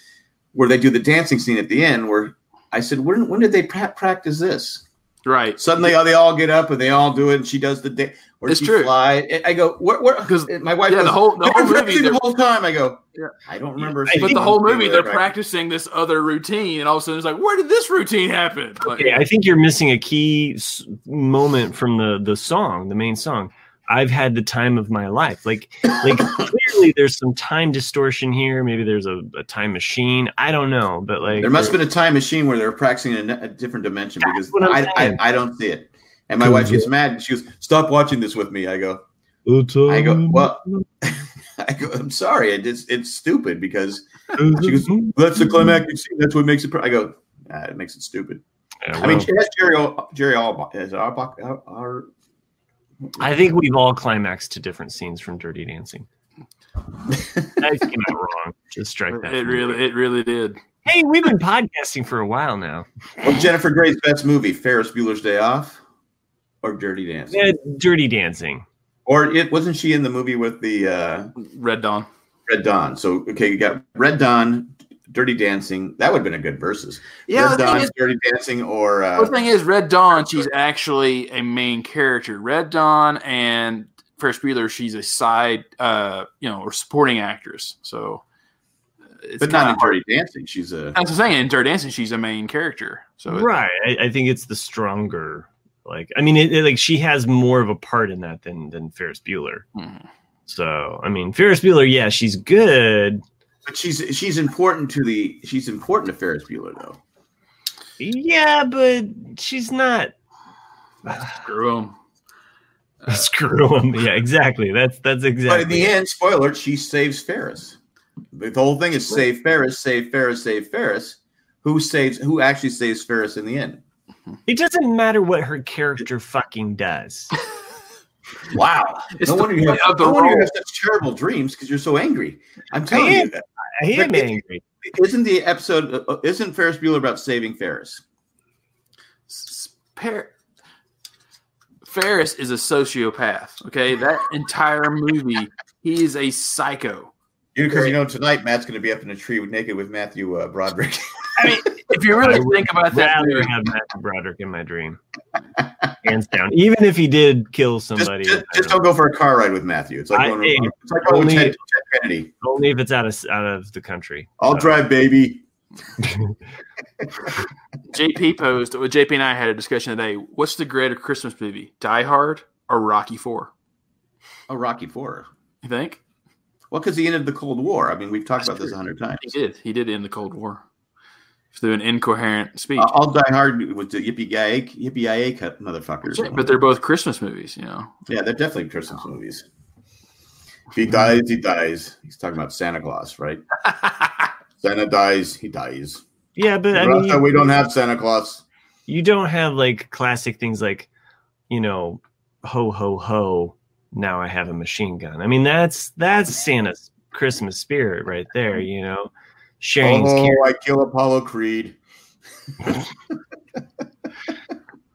where they do the dancing scene at the end where I said when when did they pra- practice this? Right. Suddenly, oh, they all get up and they all do it, and she does the day where It's she true. fly. I go, where? where 'Cause- my wife yeah, goes, the whole- the whole movie, the whole time. I go, Yeah. I don't remember. But But the whole movie, they're practicing. practicing this other routine, and all of a sudden it's like, where did this routine happen? Like, Okay, I think you're missing a key s- moment from the the song, the main song. I've had the time of my life. Like, like clearly there's some time distortion here. Maybe there's a, a time machine. I don't know, but like There must have been a time machine where they're practicing in a, a different dimension because I'm I, I. I don't see it. And my wife gets mad and she goes, "Stop watching this with me." I go, I I go, well, I go, I'm sorry. It is, it's stupid because she goes, that's the climactic scene. That's what makes it. Pr-. I go, ah, it makes it stupid. I mean, she has Jerry Al- Jerry Orbach. Is I think we've all climaxed to different scenes from Dirty Dancing. I came out wrong. Just strike that. it from me. really, it really did. Hey, we've been podcasting for a while now. Well, Jennifer Grey's best movie, Ferris Bueller's Day Off, or Dirty Dancing, Yeah, Dirty Dancing. or it wasn't she in the movie with the uh, Red Dawn. Red Dawn? So okay, you got Red Dawn, Dirty Dancing. That would have been a good versus. Yeah, Red Dawn, is, Dirty Dancing, or the uh, thing is, Red Dawn, she's actually a main character. Red Dawn and Ferris Bueller, she's a side, uh, you know, or supporting actress. So, it's but not in of hard. Dirty Dancing. She's a That's what I'm saying. In Dirty Dancing, she's a main character. So, right. I, I think it's the stronger. Like, I mean, it, it- like she has more of a part in that than than Ferris Bueller. Mhm. So, I mean, Ferris Bueller, yeah, she's good. But she's she's important to the she's important to Ferris Bueller though. Yeah, but she's not. screw 'em. Screw him. Yeah, exactly. That's that's exactly. But in the end, spoiler, she saves Ferris. The whole thing is save Ferris, save Ferris, save Ferris. Who saves? Who actually saves Ferris in the end? it doesn't matter what her character fucking does. Wow! It's no wonder you have, point of the no wonder you have such terrible dreams because you're so angry. I'm telling am. you, I am angry. isn't the episode? Uh, isn't Ferris Bueller about saving Ferris? Ferris is a sociopath. Okay, that entire movie, he is a psycho. Because you know tonight Matt's going to be up in a tree naked with Matthew uh, Broderick. I mean, if you really I would think about that, I movie, have Matthew Broderick in my dream, hands down. Even if he did kill somebody, just, I just don't- don't go for a car ride with Matthew. It's like I- going. hey, it's like only- Ted, Ted Kennedy. only if it's out of out of the country. I'll So, drive, baby. JP posed. well, JP and I had a discussion today. What's the greater Christmas movie, Die Hard or Rocky Four? Oh, Rocky Four. You think Well, because he ended the Cold War. I mean, we've talked That's about this a hundred times. he did? He did end the Cold War through an incoherent speech. Uh, I'll die hard with the yippee yay yippee yay cut motherfuckers. but they're both Christmas movies, you know. yeah, they're definitely Christmas movies. If he dies, he dies. He's talking about Santa Claus, right? Santa dies, he dies. Yeah, but I In mean, Russia, we don't have Santa Claus. you don't have like classic things like, you know, ho ho ho. Now I have a machine gun. I mean, that's that's Santa's Christmas spirit right there. You know, sharing. Oh, care. I kill Apollo Creed.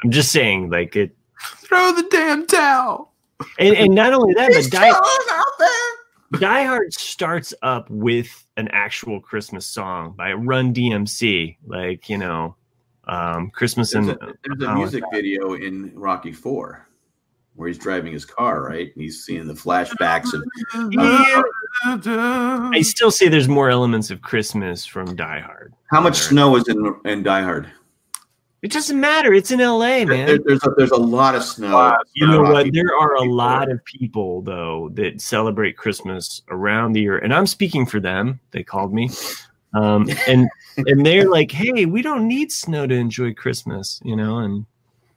I'm just saying, like it, Throw the damn towel. and, and not only that, but Die, out there. Die Hard starts up with an actual Christmas song by Run DMC, like you know, um, Christmas There's and a, there's a music video in Rocky Four where he's driving his car, right? And he's seeing the flashbacks of Yeah. I still say there's more elements of Christmas from Die Hard. how much There. snow is in in Die Hard. It doesn't matter. It's in LA, man. There- there's a, there's a lot of snow. You know what? There are a lot of people though that celebrate Christmas around the year, and I'm speaking for them. They called me, um, and and they're like, "Hey, we don't need snow to enjoy Christmas," you know. And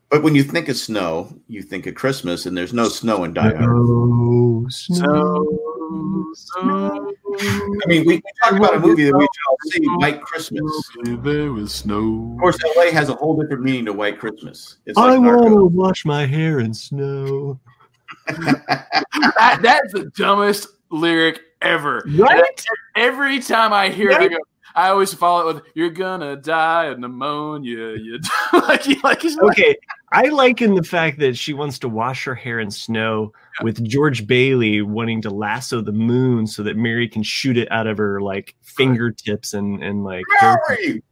But when you think of snow, you think of Christmas, and there's no snow in Die Hard. Oh, So, so I mean, we, we talk about a movie that we all see, White Christmas. there was snow. Of course, LA has a whole different meaning to White Christmas. It's I want to wash my hair in snow. That, that's the dumbest lyric ever. Right? Every time I hear it, I go. I always follow it with "You're gonna die of pneumonia." You like, like, he's like, Okay, I liken the fact that she wants to wash her hair in snow with George Bailey wanting to lasso the moon so that Mary can shoot it out of her like fingertips and and like. Mary!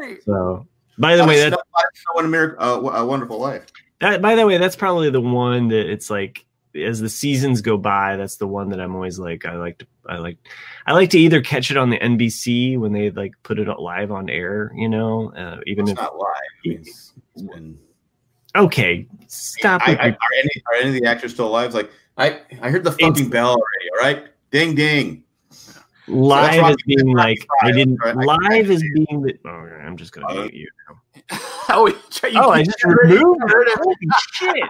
Mary. So, by the way, Snow that, White, Snow in America, uh, a Wonderful Life. that by the way, that's probably the one that it's like as the seasons go by, that's the one that I'm always like I like to I like I like to either catch it on the NBC when they like put it live on air, you know, uh, even It's if not live. It's- it's been- okay, stop I, with I, are, any, are any of the actors still alive? Like I, I heard the fucking It's- bell already. All right, ding ding. live Rocky- as being like I didn't right? live is being the oh I'm just gonna Uh, mute you. Oh, you- Oh, I just removed him. it. Holy shit!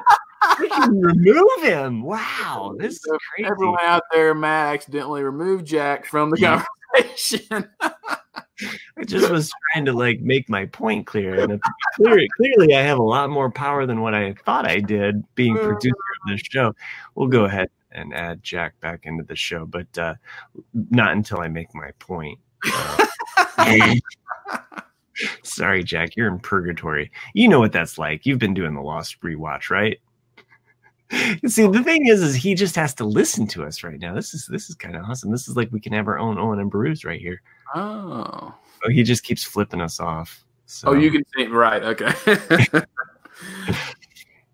We can remove him. Wow, this is crazy. Everyone out there, Matt accidentally removed Jack from the Yeah. conversation. I just was trying to like make my point clear, and clearly, clearly, I have a lot more power than what I thought I did being producer of this show. We'll go ahead and add Jack back into the show, but uh, not until I make my point. Uh, sorry, Jack, you're in purgatory. You know what that's like. You've been doing the Lost rewatch, right? See, the thing is, is he just has to listen to us right now. This is this is kind of awesome. This is like we can have our own Owen and Bruce right here. Oh, Oh, he just keeps flipping us off. So oh, you can see right. Okay.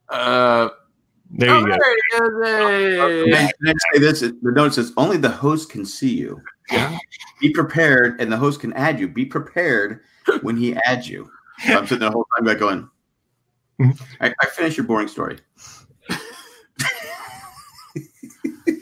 uh, there you go. oh, there it And is. then, then say this: the note says only the host can see you. Yeah. Be prepared, and the host can add you. Be prepared when he adds you. So I'm sitting there the whole time, like going. I, I finish your boring story.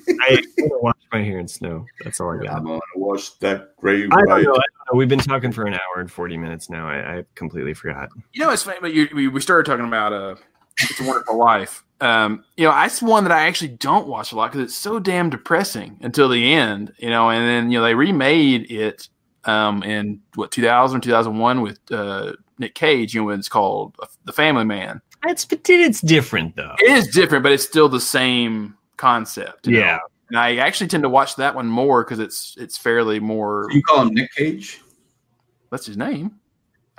I want wash my hair in snow. That's all I got. I'm gonna wash that grave. I don't know. I right. don't know. We've been talking for an hour and forty minutes now. I, I completely forgot. You know, it's funny, but you, we, we started talking about uh, It's a Wonderful Life. Um, you know, that's one that I actually don't watch a lot because it's so damn depressing until the end. You know, and then you know they remade it um, in what 2000 2001 with uh, Nick Cage. You know, it's called The Family Man. It's but it's different though. It is different, but it's still the same concept. you know? Yeah. And I actually tend to watch that one more because it's it's fairly more. You call him Nick Cage? What's his name?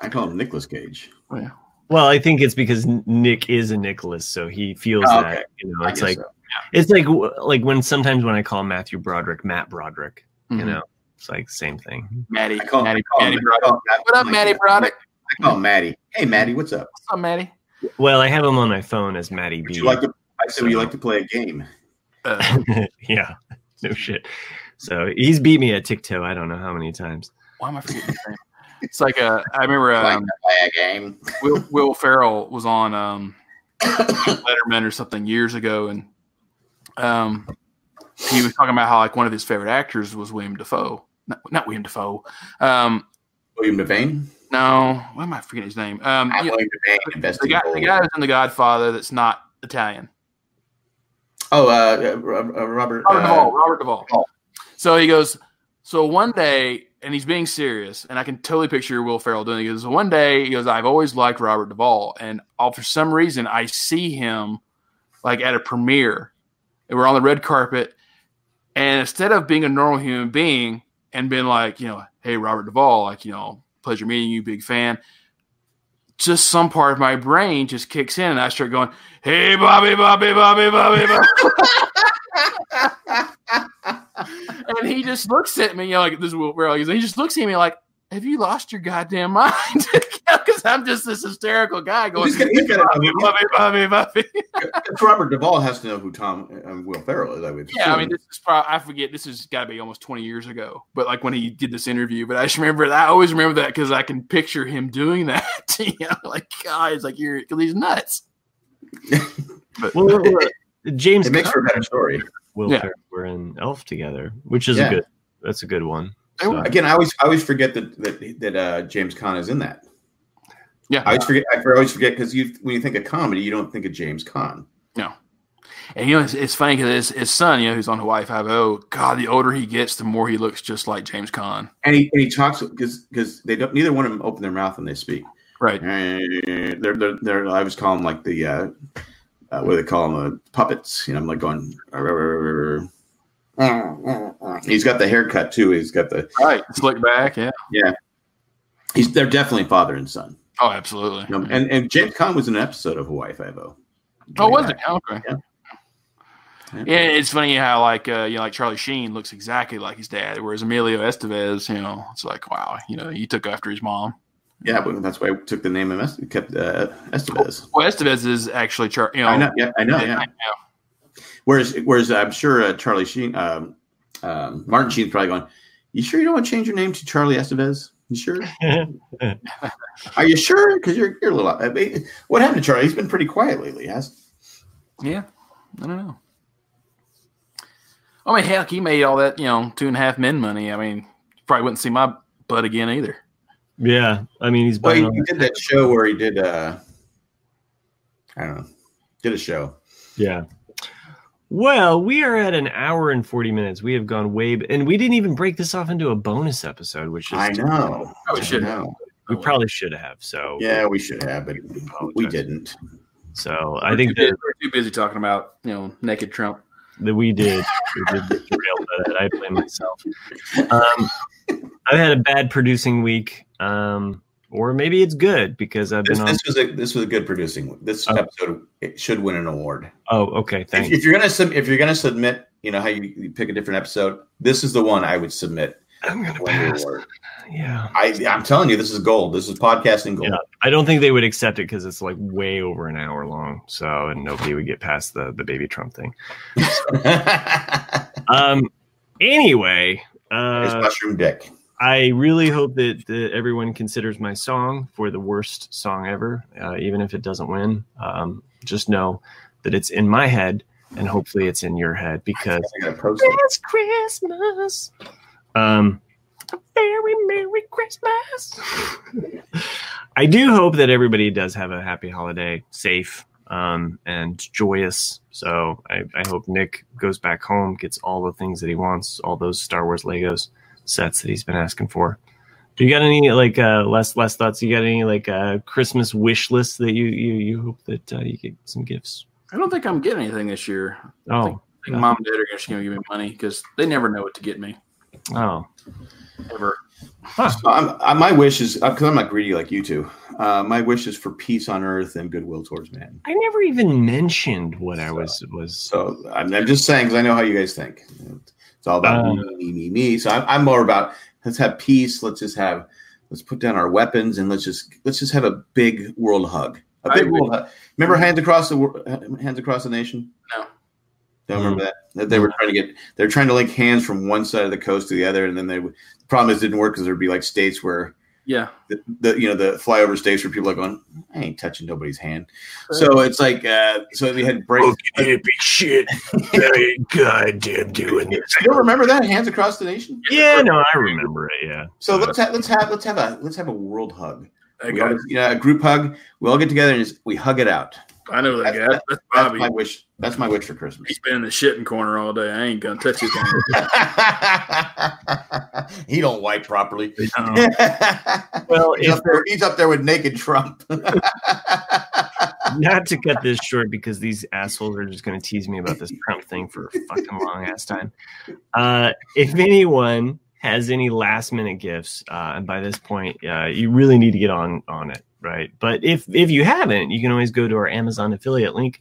I call him Nicholas Cage. Well, Well, I think it's because Nick is a Nicholas, so he feels Oh, that. okay. You know, it's like so. it's like like when sometimes when I call Matthew Broderick Matt Broderick, you mhm. know, it's like same thing. Maddie. I call Maddie, I call him, Maddie I Broderick. call Matt- What up, like Maddie. Broderick? I call him Maddie. Hey, Maddie, what's up? What's up, Maddie? Well, I have him on my phone as Matty Would B. you like to? I said, would you like to play a game? Uh, yeah, no shit. So he's beat me at tic toe. I don't know how many times. why am I forgetting his name? It's like uh, I remember like um, play a game? Will Will Ferrell was on um, Letterman or something years ago, and um, he was talking about how like one of his favorite actors was William Defoe. Not, not William Defoe. Um, William Devane. no, why am I forgetting his name? Um, I'm you know, William Devane. the guy, the guy who's in The Godfather that's not Italian. Oh, uh, uh, Robert. Uh, Robert uh, Duvall. Robert Duvall. So he goes. So one day, and he's being serious, and I can totally picture Will Ferrell doing it. He goes, one day, he goes, I've always liked Robert Duvall, and all, for some reason, I see him like at a premiere, and we're on the red carpet, and instead of being a normal human being, and being like, you know, hey, Robert Duvall, like, you know, pleasure meeting you, big fan. Just some part of my brain just kicks in, and I start going, "Hey, Bobby, Bobby, Bobby, Bobby, Bobby," and he just looks at me, you know, like this is Ferrell. He just looks at me like, "Have you lost your goddamn mind?" Because I'm just this hysterical guy going, He's got- he's got "Bobby, Bobby, Bobby, Bobby." Robert Duvall has to know who Tom um, Will Ferrell is. I would. Yeah, I mean, this is probably I forget. This has got to be almost twenty years ago. But like when he did this interview, but I just remember. That. I always remember that because I can picture him doing that. you know, like God, it's like you're because he's nuts. But Well, well, James it makes for a better story. Will Yeah. Ferrell were in Elf together, which is Yeah. a good. That's a good one. Were- Again, I always I always forget that that that uh, James Caan is in that. yeah, I always forget. I always forget because you when you think of comedy, you don't think of James Caan. No, and you know it's, it's funny because his, his son, you know, who's on Hawaii Five O. God, the older he gets, the more he looks just like James Caan. And he and he talks because because they don't neither one of them open their mouth when they speak. Right. They're they're, they're I was calling them like the uh, uh, what do they call them uh, puppets. You know, I'm like going. He's got the haircut too. He's got the Right. Slick back. Yeah. Yeah. He's they're definitely father and son. Oh, absolutely. And and James Caan was in an episode of Hawaii Five O. oh, was it? Okay. Yeah. Yeah, it's funny how like uh, you know like Charlie Sheen looks exactly like his dad, whereas Emilio Estevez, you know, it's like wow, you know, he took after his mom. Yeah, but that's why I took the name of Est- kept uh, Estevez. Well, Estevez is actually Char. You know, I know. Yeah, I know. Yeah. Whereas, whereas I'm sure uh, Charlie Sheen, um, um, Martin Sheen's probably going. You sure you don't want to change your name to Charlie Estevez? You sure? Are you sure? Because you're you're a little. I mean, what happened to Charlie? He's been pretty quiet lately. Has Yeah, I don't know. I mean, heck, he made all that you know two and a half men money. I mean, you probably wouldn't see my butt again either. yeah, I mean he's well, he, he did that show where he did. uh I don't know. Did a show. Yeah. Well, we are at an hour and 40 minutes. We have gone way, b- and we didn't even break this off into a bonus episode, which is I know. Probably I should. know. we probably should have. So, Yeah, we should have, but we didn't. so I think that, we're too busy talking about you know naked Trump. that we did. We did get that. I blame myself. Um, I've had a bad producing week, um, or maybe it's good because I've This, been on. this was a this was a good producing. This Oh. episode it should win an award. Oh, okay. If, Thanks. if you're gonna sub, if you're gonna submit, you know how you, you pick a different episode. This is the one I would submit. I'm gonna pass. award. Yeah. I I'm telling you, this is gold. This is podcasting gold. Yeah, I don't think they would accept it because it's like way over an hour long. So, and nobody would get past the the baby Trump thing. Um. Anyway, It's uh, mushroom dick. I really hope that, that everyone considers my song for the worst song ever, uh, even if it doesn't win. Um, just know that it's in my head, and hopefully it's in your head because I gotta post it. it's Christmas. Um, a very Merry Christmas. I do hope that everybody does have a happy holiday, safe um, and joyous. So I, I hope Nick goes back home, gets all the things that he wants, all those Star Wars Legos sets that he's been asking for. Do you got any like uh, less less thoughts? You got any like uh, Christmas wish lists that you you you hope that uh, you get some gifts? I don't think I'm getting anything this year. Oh, think mom and dad are just going to give me money because they never know what to get me oh, ever. So I'm, I, my wish is because I'm not greedy like you two. Uh, my wish is for peace on earth and goodwill towards man. I never even mentioned what I was was. So I'm, I'm just saying because I know how you guys think. It's all about Uh. me, me, me, me. So I'm, I'm more about let's have peace. Let's just have let's put down our weapons and let's just let's just have a big world hug. A I big world hug. Remember hands across the hands across the nation? No. Don't remember that? That they were trying to get they're trying to link hands from one side of the coast to the other, and then they the problem is it didn't work because there'd be like states where Yeah. the, the you know the flyover states where people are going, I ain't touching nobody's hand. So it's like uh, so we had break. big shit. That ain't goddamn doing You don't remember that hands across the nation? Yeah, no, I remember it. Yeah. So let's have let's have let's have a let's have a world hug. I, We all, you know, a group hug. We all get together and just, we hug it out. I know that That's, guy. that's, That's that's Bobby. my wish. That's my wish for Christmas. He's been in the shitting corner all day. I ain't gonna touch his hand. he don't wipe properly. Well, he's, if up there, he's up there with naked Trump. not to cut this short because these assholes are just going to tease me about this Trump thing for a fucking long ass time. Uh, if anyone has any last minute gifts, uh, and by this point, uh, you really need to get on on it, right? But if if you haven't, you can always go to our Amazon affiliate link,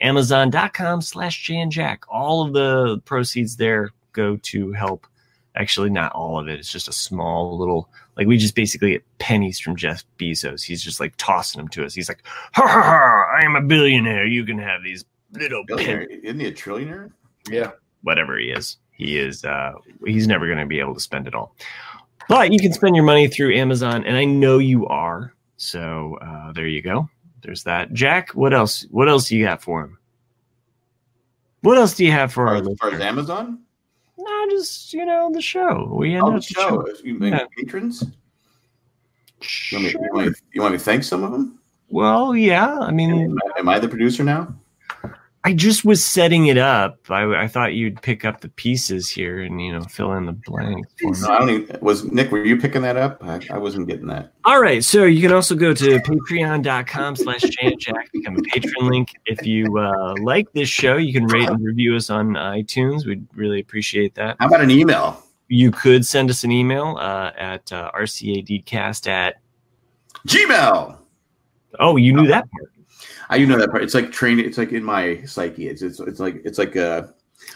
amazon.com slash Jay and Jack. All of the proceeds there go to help. Actually, not all of it. It's just a small little like we just basically get pennies from Jeff Bezos. He's just like tossing them to us. He's like, ha ha ha! I am a billionaire. You can have these little Billionaire. pennies. Isn't he a trillionaire? Yeah. Whatever he is, he is. Uh, he's never going to be able to spend it all. But you can spend your money through Amazon, and I know you are. So uh, there you go. There's that. Jack, what else? What else do you got for him? What else do you have for our As far as? Amazon? No, just you know the show. We end Oh, the up show. You mean Yeah. patrons? You want, me, Sure. you, want me, you want me to thank some of them? Well, yeah. I mean, Am I, am I the producer now? I just was setting it up. I, I thought you'd pick up the pieces here and you know fill in the blanks. No, I don't even. Was Nick? Were you picking that up? I, I wasn't getting that. All right, so you can also go to patreon.com slash Jack, become a patron link. If you uh, like this show, you can rate and review us on iTunes. We'd really appreciate that. How about an email? You could send us an email uh, at uh, rcadcast at. Gmail. Oh, you knew that part. I you know that part. It's like training. It's like in my psyche. It's it's, it's like it's like uh,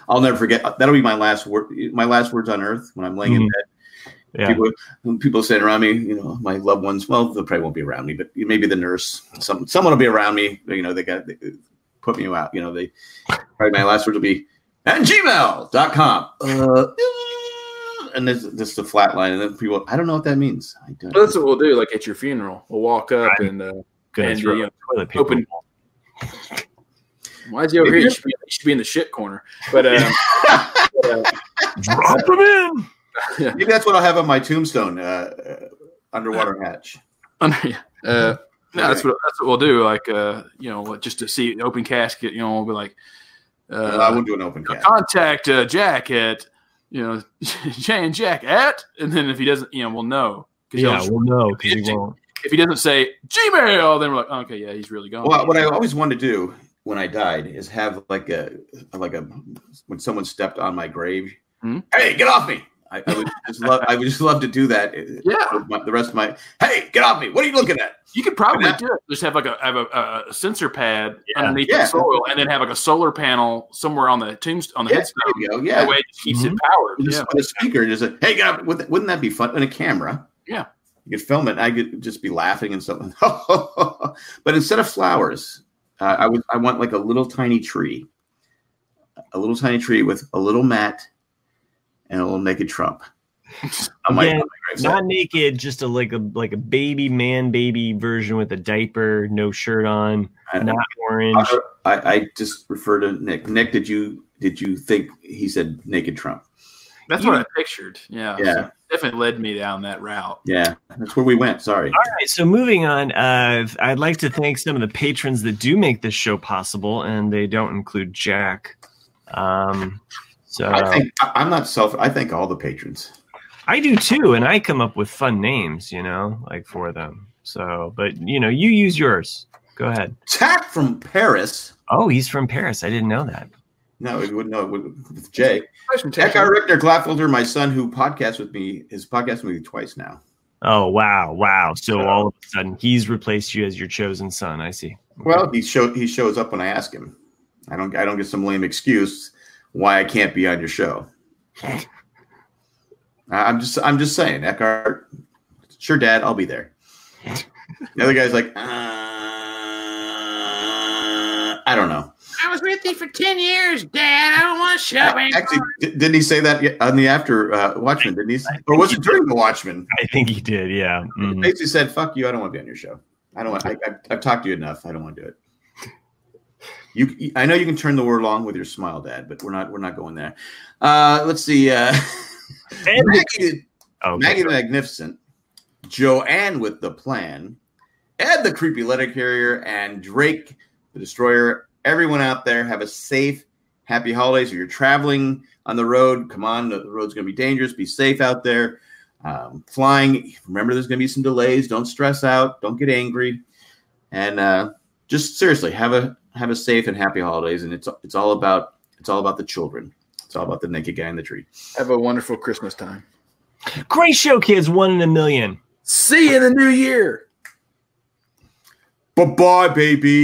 I'll never forget. That'll be my last word. My last words on earth when I'm laying in Mhm. bed. Yeah. People, when people sitting around me, you know, my loved ones. Well, they probably won't be around me, but maybe the nurse, some someone will be around me. You know, they got they put me out. You know, they probably my last words will be and gmail.com. Uh, and this just a flat line, and then people, I don't know what that means. I don't. Well, that's what we'll do. Like at your funeral, we'll walk up and uh, Gonna And, throw you know, toilet paper. open. Why is he over here? He should, be, he should be in the shit corner. But um, uh, Drop him in. Maybe that's what I'll have on my tombstone. Uh, uh, underwater hatch. under, uh, no, that's what that's what we'll do. Like uh, you know, just to see an open casket. You know, we'll be like, Uh, I won't do an open cat. contact uh, Jack at you know Jay and Jack at, and then if he doesn't, you know, we'll know. 'Cause Yeah, we'll know because he won't. If he doesn't say Gmail, then we're like, okay, yeah, he's really gone. Well, what I always wanted to do when I died is have like a like a when someone stepped on my grave. Hmm? Hey, get off me! I, I would just love. I would just love to do that. uh, Yeah. my- the rest of my. Hey, get off me! What are you looking at? You could probably Yeah. do it. Just have like a have a, a sensor pad Yeah. underneath Yeah. the soil, and then have like a solar panel somewhere on the tombstone on the Yeah, headstone. there you go. That Yeah, way, it just keeps Mhm. it powered. just Yeah, with a speaker, just a, hey, get up! Wouldn't wouldn't that be fun? And a camera. Yeah. You could film it. And I could just be laughing and something. but instead of flowers, uh, I would. I want like a little tiny tree, a little tiny tree with a little mat and a little naked Trump. my- Again, on my gravesite. Not naked, just a like a like a baby man baby version with a diaper, no shirt on, not orange. I, I just refer to Nick. Nick, did you did you think he said naked Trump? That's what I pictured. Yeah, Yeah. So definitely led me down that route. Yeah, that's where we went. Sorry. All right, so moving on, uh, I'd like to thank some of the patrons that do make this show possible, and they don't include Jack. Um, so I think I- I'm not self. I thank all the patrons. I do too, and I come up with fun names, you know, like for them. So, but you know, you use yours. Go ahead. Tack from Paris. Oh, he's from Paris. I didn't know that. No, it wouldn't know with, with Jay. Question, Eckhart Richter Glaffelder, my son, who podcasts with me, has podcasted with me twice now. Oh wow, wow! So all of a sudden, he's replaced you as your chosen son. I see. Well, he show he shows up when I ask him. I don't I don't get some lame excuse why I can't be on your show. I- I'm just I'm just saying, Eckhart. Sure, Dad, I'll be there. The other guy's like, uh, I don't know. I was with you for ten years, Dad. I don't want to show Actually, didn't he say that on the after uh, Watchmen? Didn't he? I Or was it think during the Watchmen? I think he did. Yeah. He Mhm. basically said, "Fuck you! I don't want to be on your show. I don't want. I, I, I've talked to you enough. I don't want to do it." You, I know you can turn the word along with your smile, Dad, but we're not. We're not going there. Uh, let's see. Uh, And- Maggie, Okay. Maggie the Magnificent, Joanne with the plan, Ed the creepy letter carrier, and Drake the destroyer. Everyone out there, have a safe, happy holidays. If you're traveling on the road, come on, the road's going to be dangerous. Be safe out there. Um, flying, remember there's going to be some delays. Don't stress out. Don't get angry, and uh, just seriously have a have a safe and happy holidays. And it's it's all about it's all about the children. It's all about the naked guy in the tree. Have a wonderful Christmas time. Great show, kids. One in a million. See you in the new year. Bye bye, baby.